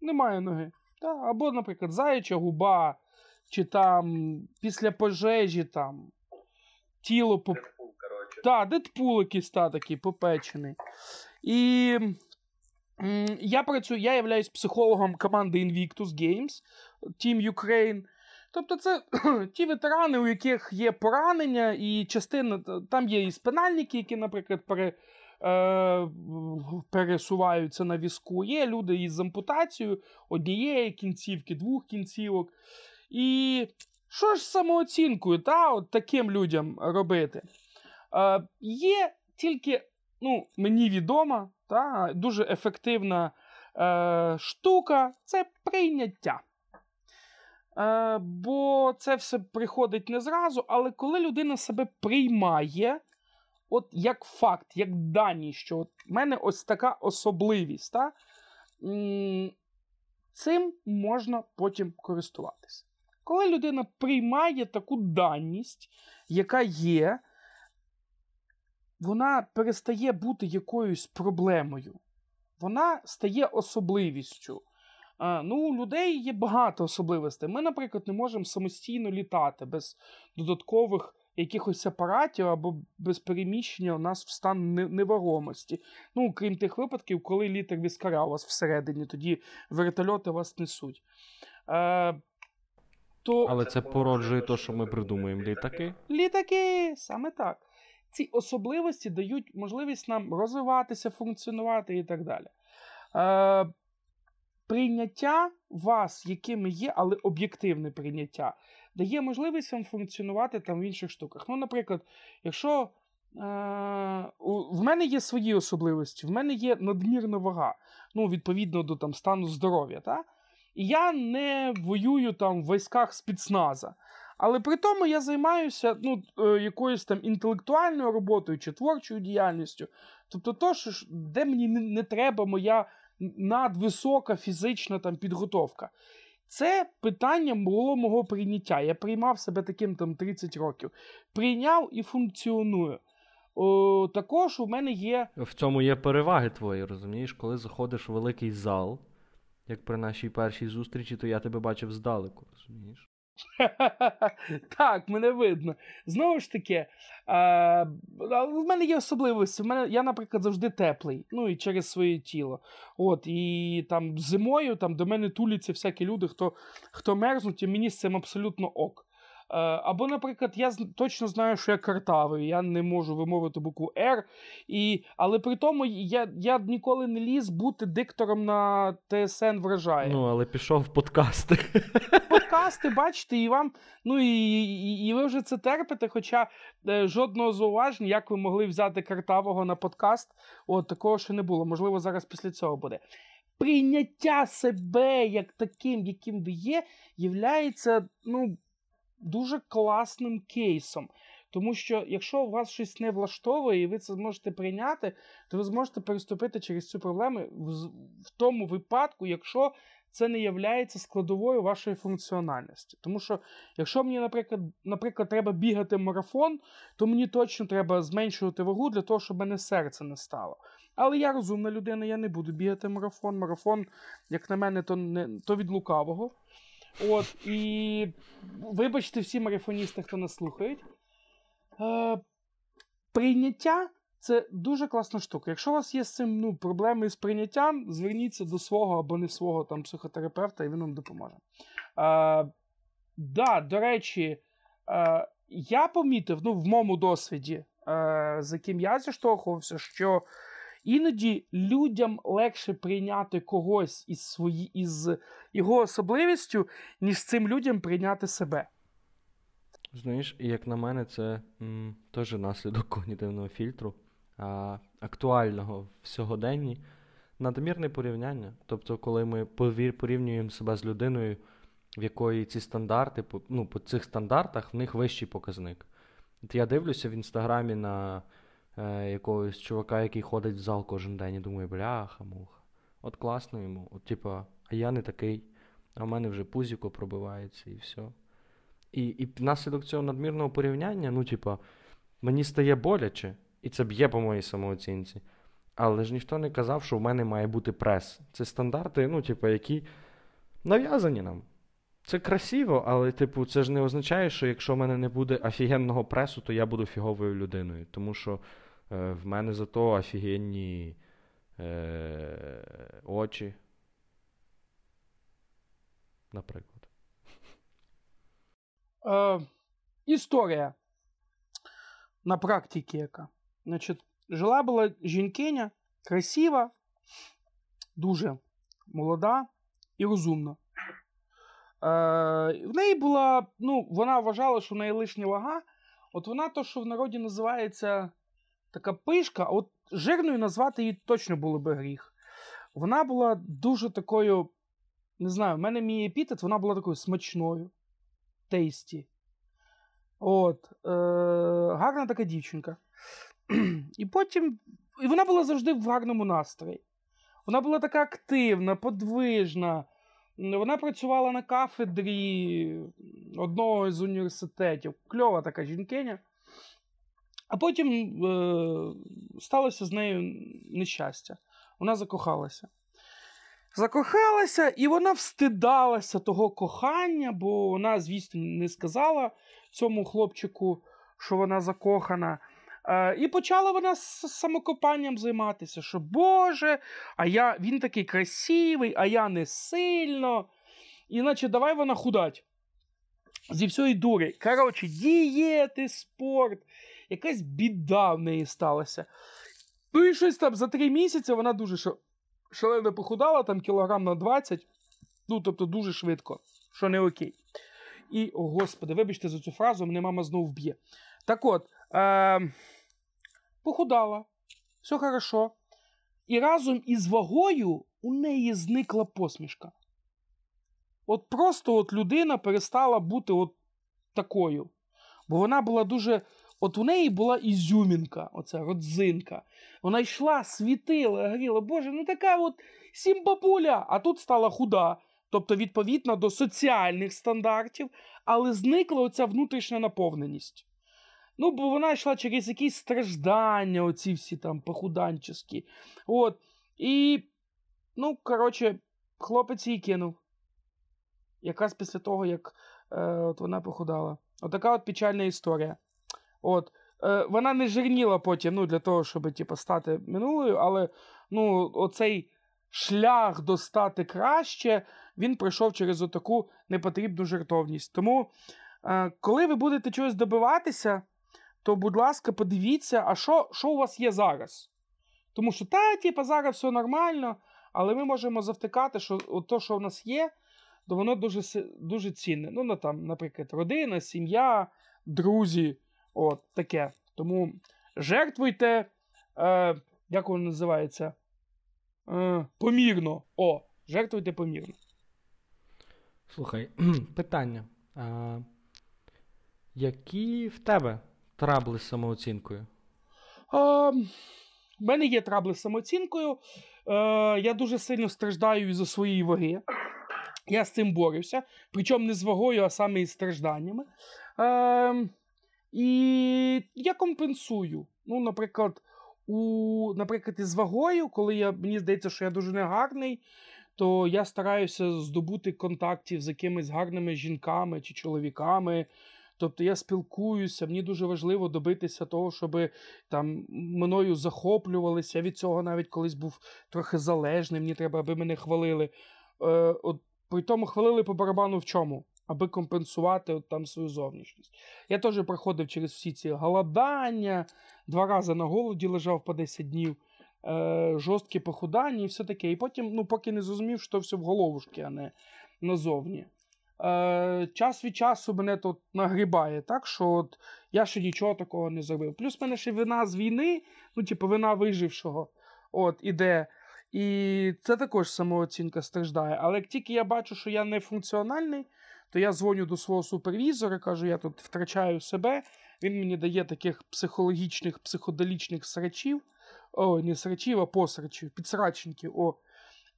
Немає ноги. Та? Або, наприклад, заяча губа, чи там після пожежі там тіло поп... Так, Дедпул якийсь та такий попечений. І я працюю, я являюсь психологом команди Invictus Games, Team Ukraine. Тобто, це ті ветерани, у яких є поранення, і частина там є і спинальники, які, наприклад, пере, е, пересуваються на візку. Є люди із ампутацією однієї кінцівки, двох кінцівок. І що ж самооцінкою, та, от таким людям робити? Е, є тільки, ну, мені відома, та, дуже ефективна е, штука це прийняття. Е, бо це все приходить не зразу, але коли людина себе приймає, от як факт, як дані, що от в мене ось така особливість, та, цим можна потім користуватися. Коли людина приймає таку даність, яка є, вона перестає бути якоюсь проблемою. Вона стає особливістю. А, ну, у людей є багато особливостей. Ми, наприклад, не можемо самостійно літати без додаткових якихось апаратів або без переміщення у нас в стан невагомості. Ну, крім тих випадків, коли літер віскаря у вас всередині, тоді вертольоти вас несуть. Е, то... Але це породжує те, що ми придумуємо літаки. Літаки, саме так. Ці особливості дають можливість нам розвиватися, функціонувати і так далі. Е, прийняття вас, якими є, але об'єктивне прийняття, дає можливість вам функціонувати там в інших штуках. Ну, наприклад, якщо е, в мене є свої особливості, в мене є надмірна вага, ну, відповідно до там, стану здоров'я, та? і я не воюю там в військах спецназа. Але при тому я займаюся ну, е, якоюсь там інтелектуальною роботою чи творчою діяльністю. Тобто, то, що, де мені не треба моя надвисока фізична там, підготовка. Це питання було мого прийняття. Я приймав себе таким там 30 років. Прийняв і функціоную. О, також у мене є В цьому є переваги твої, розумієш? Коли заходиш в великий зал, як при нашій першій зустрічі, то я тебе бачив здалеку, розумієш? так, мене видно. Знову ж таки, а, в мене є особливості. В мене, я, наприклад, завжди теплий, ну і через своє тіло. От, і там зимою там, до мене туляться всякі люди, хто, хто мерзнуть, і мені з цим абсолютно ок. Е, або, наприклад, я точно знаю, що я картавий, я не можу вимовити букву R, і, але при тому я, я ніколи не ліз бути диктором на ТСН вражає Ну, але пішов в подкасти. подкасти, бачите, і вам, ну і, і, і ви вже це терпите, хоча е, жодного зауваження, як ви могли взяти картавого на подкаст, от такого ще не було. Можливо, зараз після цього буде. Прийняття себе як таким, яким ви є, являється ну, дуже класним кейсом. Тому що якщо у вас щось не влаштовує, і ви це зможете прийняти, то ви зможете переступити через цю проблему в, тому випадку, якщо це не є складовою вашої функціональності. Тому що, якщо мені, наприклад, наприклад, треба бігати марафон, то мені точно треба зменшувати вагу для того, щоб мене серце не стало. Але я розумна людина, я не буду бігати марафон. Марафон, як на мене, то, не, то від лукавого. От, і вибачте всі марафоністи, хто нас слухають. Е, прийняття це дуже класна штука. Якщо у вас є з цим ну, проблеми з прийняттям, зверніться до свого або не свого там, психотерапевта, і він вам допоможе. Е, да, до речі, е, я помітив ну, в моєму досвіді, е, з яким я зіштовхувався, що іноді людям легше прийняти когось із, свої, із його особливістю, ніж цим людям прийняти себе. Знаєш, як на мене, це м, теж наслідок когнітивного фільтру, а, актуального в сьогоденні. Надмірне порівняння. Тобто, коли ми порівнюємо себе з людиною, в якої ці стандарти, ну, по цих стандартах в них вищий показник. От я дивлюся в інстаграмі на е, якогось чувака, який ходить в зал кожен день, і думаю, бляха, муха. От класно йому. От, типа, а я не такий, а в мене вже пузіко пробивається і все. І, і внаслідок цього надмірного порівняння, ну, типа, мені стає боляче, і це б'є по моїй самооцінці. Але ж ніхто не казав, що в мене має бути прес. Це стандарти, ну, типу, які нав'язані нам. Це красиво, але, типу, це ж не означає, що якщо в мене не буде офігенного пресу, то я буду фіговою людиною. Тому що в мене зато офігенні е, очі. Наприклад. Е, історія на практиці яка. Значить, жила була жінкиня, красива, дуже молода і розумна. Е, в неї була, ну, вона вважала, що в неї лишня вага. От вона то, що в народі називається така пишка, от жирною назвати її точно було би гріх. Вона була дуже такою, не знаю, в мене мій епітет, вона була такою смачною тейсті. От, е, гарна така дівчинка. І потім. І вона була завжди в гарному настрої. Вона була така активна, подвижна. Вона працювала на кафедрі одного з університетів. Кльова така жінкиня. А потім е, сталося з нею нещастя. Вона закохалася. Закохалася, і вона встидалася того кохання, бо вона, звісно, не сказала цьому хлопчику, що вона закохана. Е, і почала вона з самокопанням займатися, що Боже, а я, він такий красивий, а я не сильно. Іначе давай вона худать. Зі всієї дури. Коротше, дієти, спорт, якась біда в неї сталася. Ну і щось там за три місяці вона дуже шалено похудала, там кілограм на 20. Ну, тобто, дуже швидко, що не окей. І, о господи, вибачте за цю фразу, мене мама знову вб'є. Так от, е, похудала, все хорошо. І разом із вагою у неї зникла посмішка. От просто от людина перестала бути от такою. Бо вона була дуже. От у неї була ізюмінка, оця родзинка. Вона йшла, світила, горіла. Боже, ну така от сімбабуля, а тут стала худа. Тобто, відповідно до соціальних стандартів, але зникла оця внутрішня наповненість. Ну, бо вона йшла через якісь страждання, оці всі там похуданчески. От. І, ну, коротше, хлопець її кинув. Якраз після того, як е, от вона похудала. Отака от печальна історія. От. Е, вона не жирніла потім, ну, для того, щоб типу, стати минулою, але ну, оцей шлях до стати краще, він пройшов через отаку непотрібну жертовність. Тому, е, коли ви будете чогось добиватися, то, будь ласка, подивіться, а що, що у вас є зараз? Тому що, та, типу, зараз все нормально, але ми можемо завтикати, що от то, що в нас є, то воно дуже, дуже цінне. Ну, ну, там, наприклад, родина, сім'я, друзі, от таке. Тому жертвуйте, е, як воно називається? Е, помірно. О, жертвуйте помірно. Слухай, питання. А, які в тебе трабли з самооцінкою? Е, в мене є трабли з самооцінкою. Е, я дуже сильно страждаю із-за своєї ваги. Я з цим борюся. Причому не з вагою, а саме із стражданнями. Е, і я компенсую. Ну, наприклад, у, наприклад, із вагою, коли я, мені здається, що я дуже негарний, то я стараюся здобути контактів з якимись гарними жінками чи чоловіками. Тобто я спілкуюся, мені дуже важливо добитися того, щоб там мною захоплювалися. Я від цього навіть колись був трохи залежний, мені треба, аби мене хвалили. Е, от, при тому хвалили по барабану в чому? Аби компенсувати от, там свою зовнішність. Я теж проходив через всі ці голодання, два рази на голоді лежав по 10 днів, е, жорсткі похудання і все таке. І потім, ну, поки не зрозумів, що все в головушки, а не назовні. Е, час від часу мене тут нагрібає, так що от я ще нічого такого не зробив. Плюс в мене ще вина з війни, ну, типу, вина вижившого, от, іде. І це також самооцінка страждає. Але як тільки я бачу, що я не функціональний, то я дзвоню до свого супервізора, кажу, я тут втрачаю себе. Він мені дає таких психологічних, психоделічних срачів. О, не срачів, а посрачів, підсрачників. О,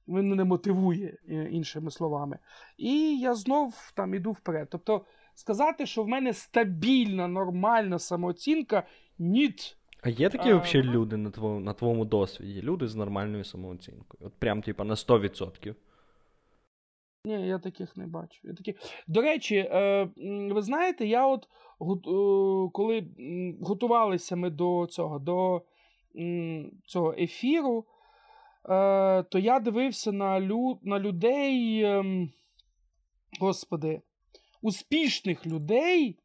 він мене мотивує, е, іншими словами. І я знов там іду вперед. Тобто, сказати, що в мене стабільна, нормальна самооцінка, ніт. А є такі А, взагалі ну- люди на твоєму, на твоєму досвіді? Люди з нормальною самооцінкою. От прям, типа, на 100%. Ні, я таких не бачу. Я такі... До речі, е, ви знаєте, я от е, коли готувалися ми до цього, до цього ефіру, е, то я дивився на, лю... на людей, ем, господи, успішних людей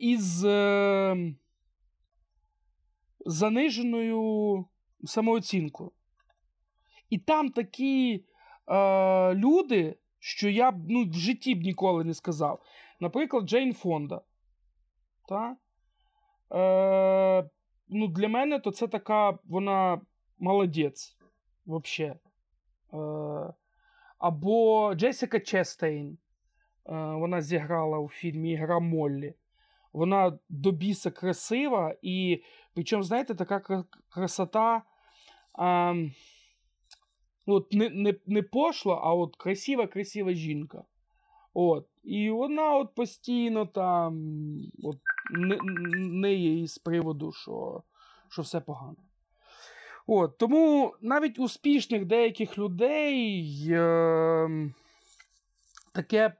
із е, заниженою самооцінкою. І там такі е, люди, що я б ну, в житті б ніколи не сказав. Наприклад, Джейн Фонда. Та? Е, ну, для мене то це така, вона молодець. Вообще. Е, або Джесіка Честейн. Е, вона зіграла у фільмі Гра Моллі. Вона до біса красива, і причому, знаєте, така красота. Ну, от не, не, не пошла, а от красива, красива жінка. От. І вона от постійно там от, не, не є із приводу, що, що все погано. От, тому навіть успішних деяких людей е, таке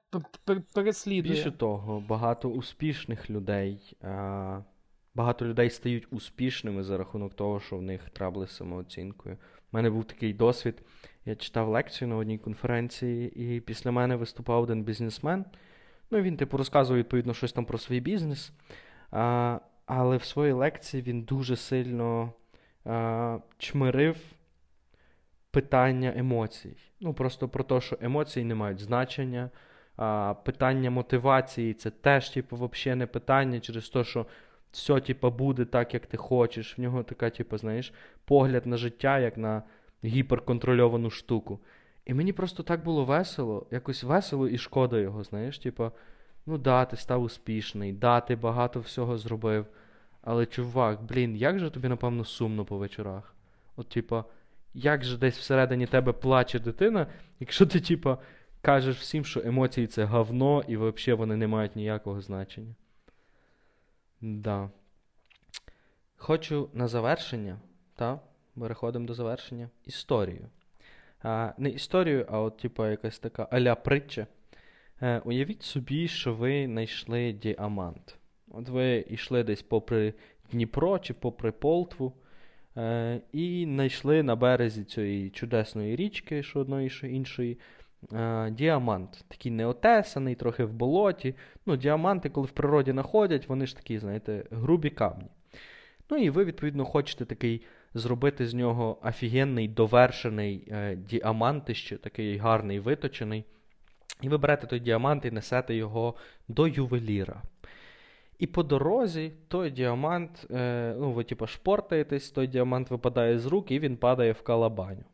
переслідує. Більше того, багато успішних людей. А... Багато людей стають успішними за рахунок того, що в них трабли з самооцінкою. У мене був такий досвід. Я читав лекцію на одній конференції, і після мене виступав один бізнесмен. Ну, він, типу, розказував відповідно щось там про свій бізнес. А, але в своїй лекції він дуже сильно а, чмирив питання емоцій. Ну, просто про те, що емоції не мають значення. А, питання мотивації це теж, типу, взагалі не питання через те, що все, типу, буде так, як ти хочеш. В нього така, типу, знаєш, погляд на життя, як на гіперконтрольовану штуку. І мені просто так було весело, якось весело і шкода його, знаєш, типу, ну да, ти став успішний, да, ти багато всього зробив. Але, чувак, блін, як же тобі, напевно, сумно по вечорах? От, типа, як же десь всередині тебе плаче дитина, якщо ти, типа, кажеш всім, що емоції це говно, і взагалі вони не мають ніякого значення. Да. Хочу на завершення, та, переходимо до завершення, історію. А, не історію, а от, типа, якась така аля притча. Е, уявіть собі, що ви знайшли діамант. От ви йшли десь попри Дніпро чи попри Полтву, е, і знайшли на березі цієї чудесної річки, що одної, що іншої, е, діамант. Такий неотесаний, трохи в болоті. Ну, діаманти, коли в природі знаходять, вони ж такі, знаєте, грубі камні. Ну і ви, відповідно, хочете такий зробити з нього офігенний довершений е, діамантище, такий гарний виточений. І ви берете той діамант і несете його до ювеліра. І по дорозі той діамант, е, ну, ви типу шпортаєтесь, той діамант випадає з рук і він падає в калабаню.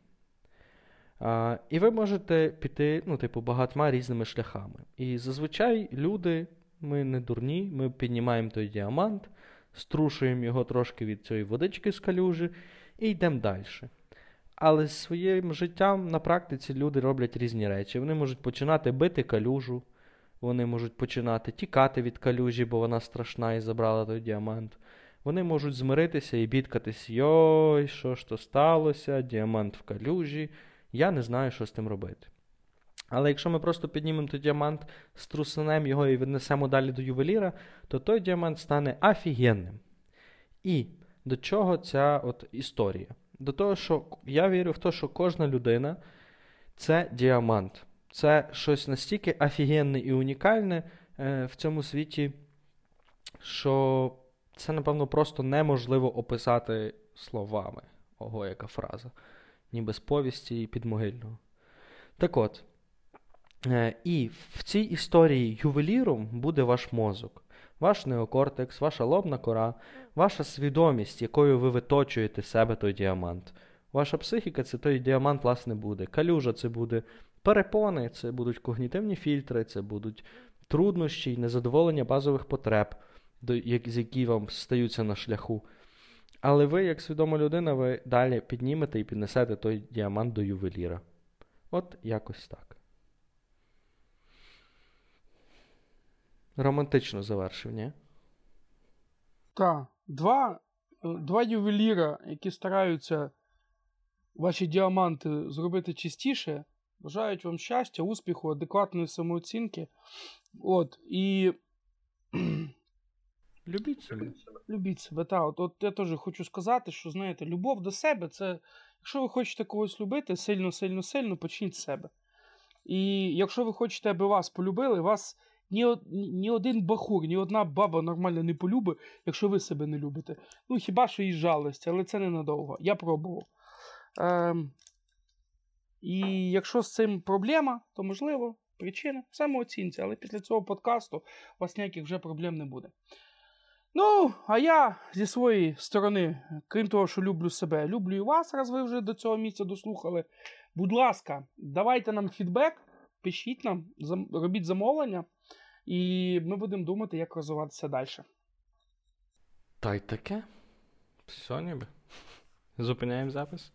А, і ви можете піти, ну, типу, багатьма різними шляхами. І зазвичай люди, ми не дурні, ми піднімаємо той діамант, струшуємо його трошки від цієї водички з калюжі і йдемо далі. Але з своїм життям на практиці люди роблять різні речі. Вони можуть починати бити калюжу, вони можуть починати тікати від калюжі, бо вона страшна і забрала той діамант. Вони можуть змиритися і бідкатись, йой, що ж то сталося, діамант в калюжі. Я не знаю, що з тим робити. Але якщо ми просто піднімемо той діамант, струсанемо його і віднесемо далі до ювеліра, то той діамант стане офігенним. І до чого ця от історія? До того, що я вірю в те, що кожна людина це діамант. Це щось настільки офігенне і унікальне е, в цьому світі, що це, напевно, просто неможливо описати словами. Ого, яка фраза. Ніби з повісті підмогильного. Так от. Е, і в цій історії ювеліром буде ваш мозок, ваш неокортекс, ваша лобна кора, ваша свідомість, якою ви виточуєте себе той діамант. Ваша психіка це той діамант, власне, буде. Калюжа це буде перепони, це будуть когнітивні фільтри, це будуть труднощі і незадоволення базових потреб, з які вам стаються на шляху. Але ви, як свідома людина, ви далі піднімете і піднесете той діамант до ювеліра. От якось так. Романтично завершив, ні? Так, два, е, два ювеліра, які стараються ваші діаманти зробити чистіше, бажають вам щастя, успіху, адекватної самооцінки. От, і Любіть себе. любіть себе. Та, от, от я теж хочу сказати, що знаєте, любов до себе це, якщо ви хочете когось любити, сильно, сильно, сильно, почніть з себе. І якщо ви хочете, аби вас полюбили, вас ні, ні один бахур, ні одна баба нормально не полюбить, якщо ви себе не любите. Ну, хіба що із жалості, але це ненадовго. Я пробував. Ем, і якщо з цим проблема, то можливо, причина самооцінці, але після цього подкасту у вас ніяких вже проблем не буде. Ну, а я зі своєї сторони, крім того, що люблю себе, люблю і вас, раз ви вже до цього місця дослухали. Будь ласка, давайте нам фідбек, пишіть нам, робіть замовлення, і ми будемо думати, як розвиватися далі. Та й таке. Все ніби. Зупиняємо запис.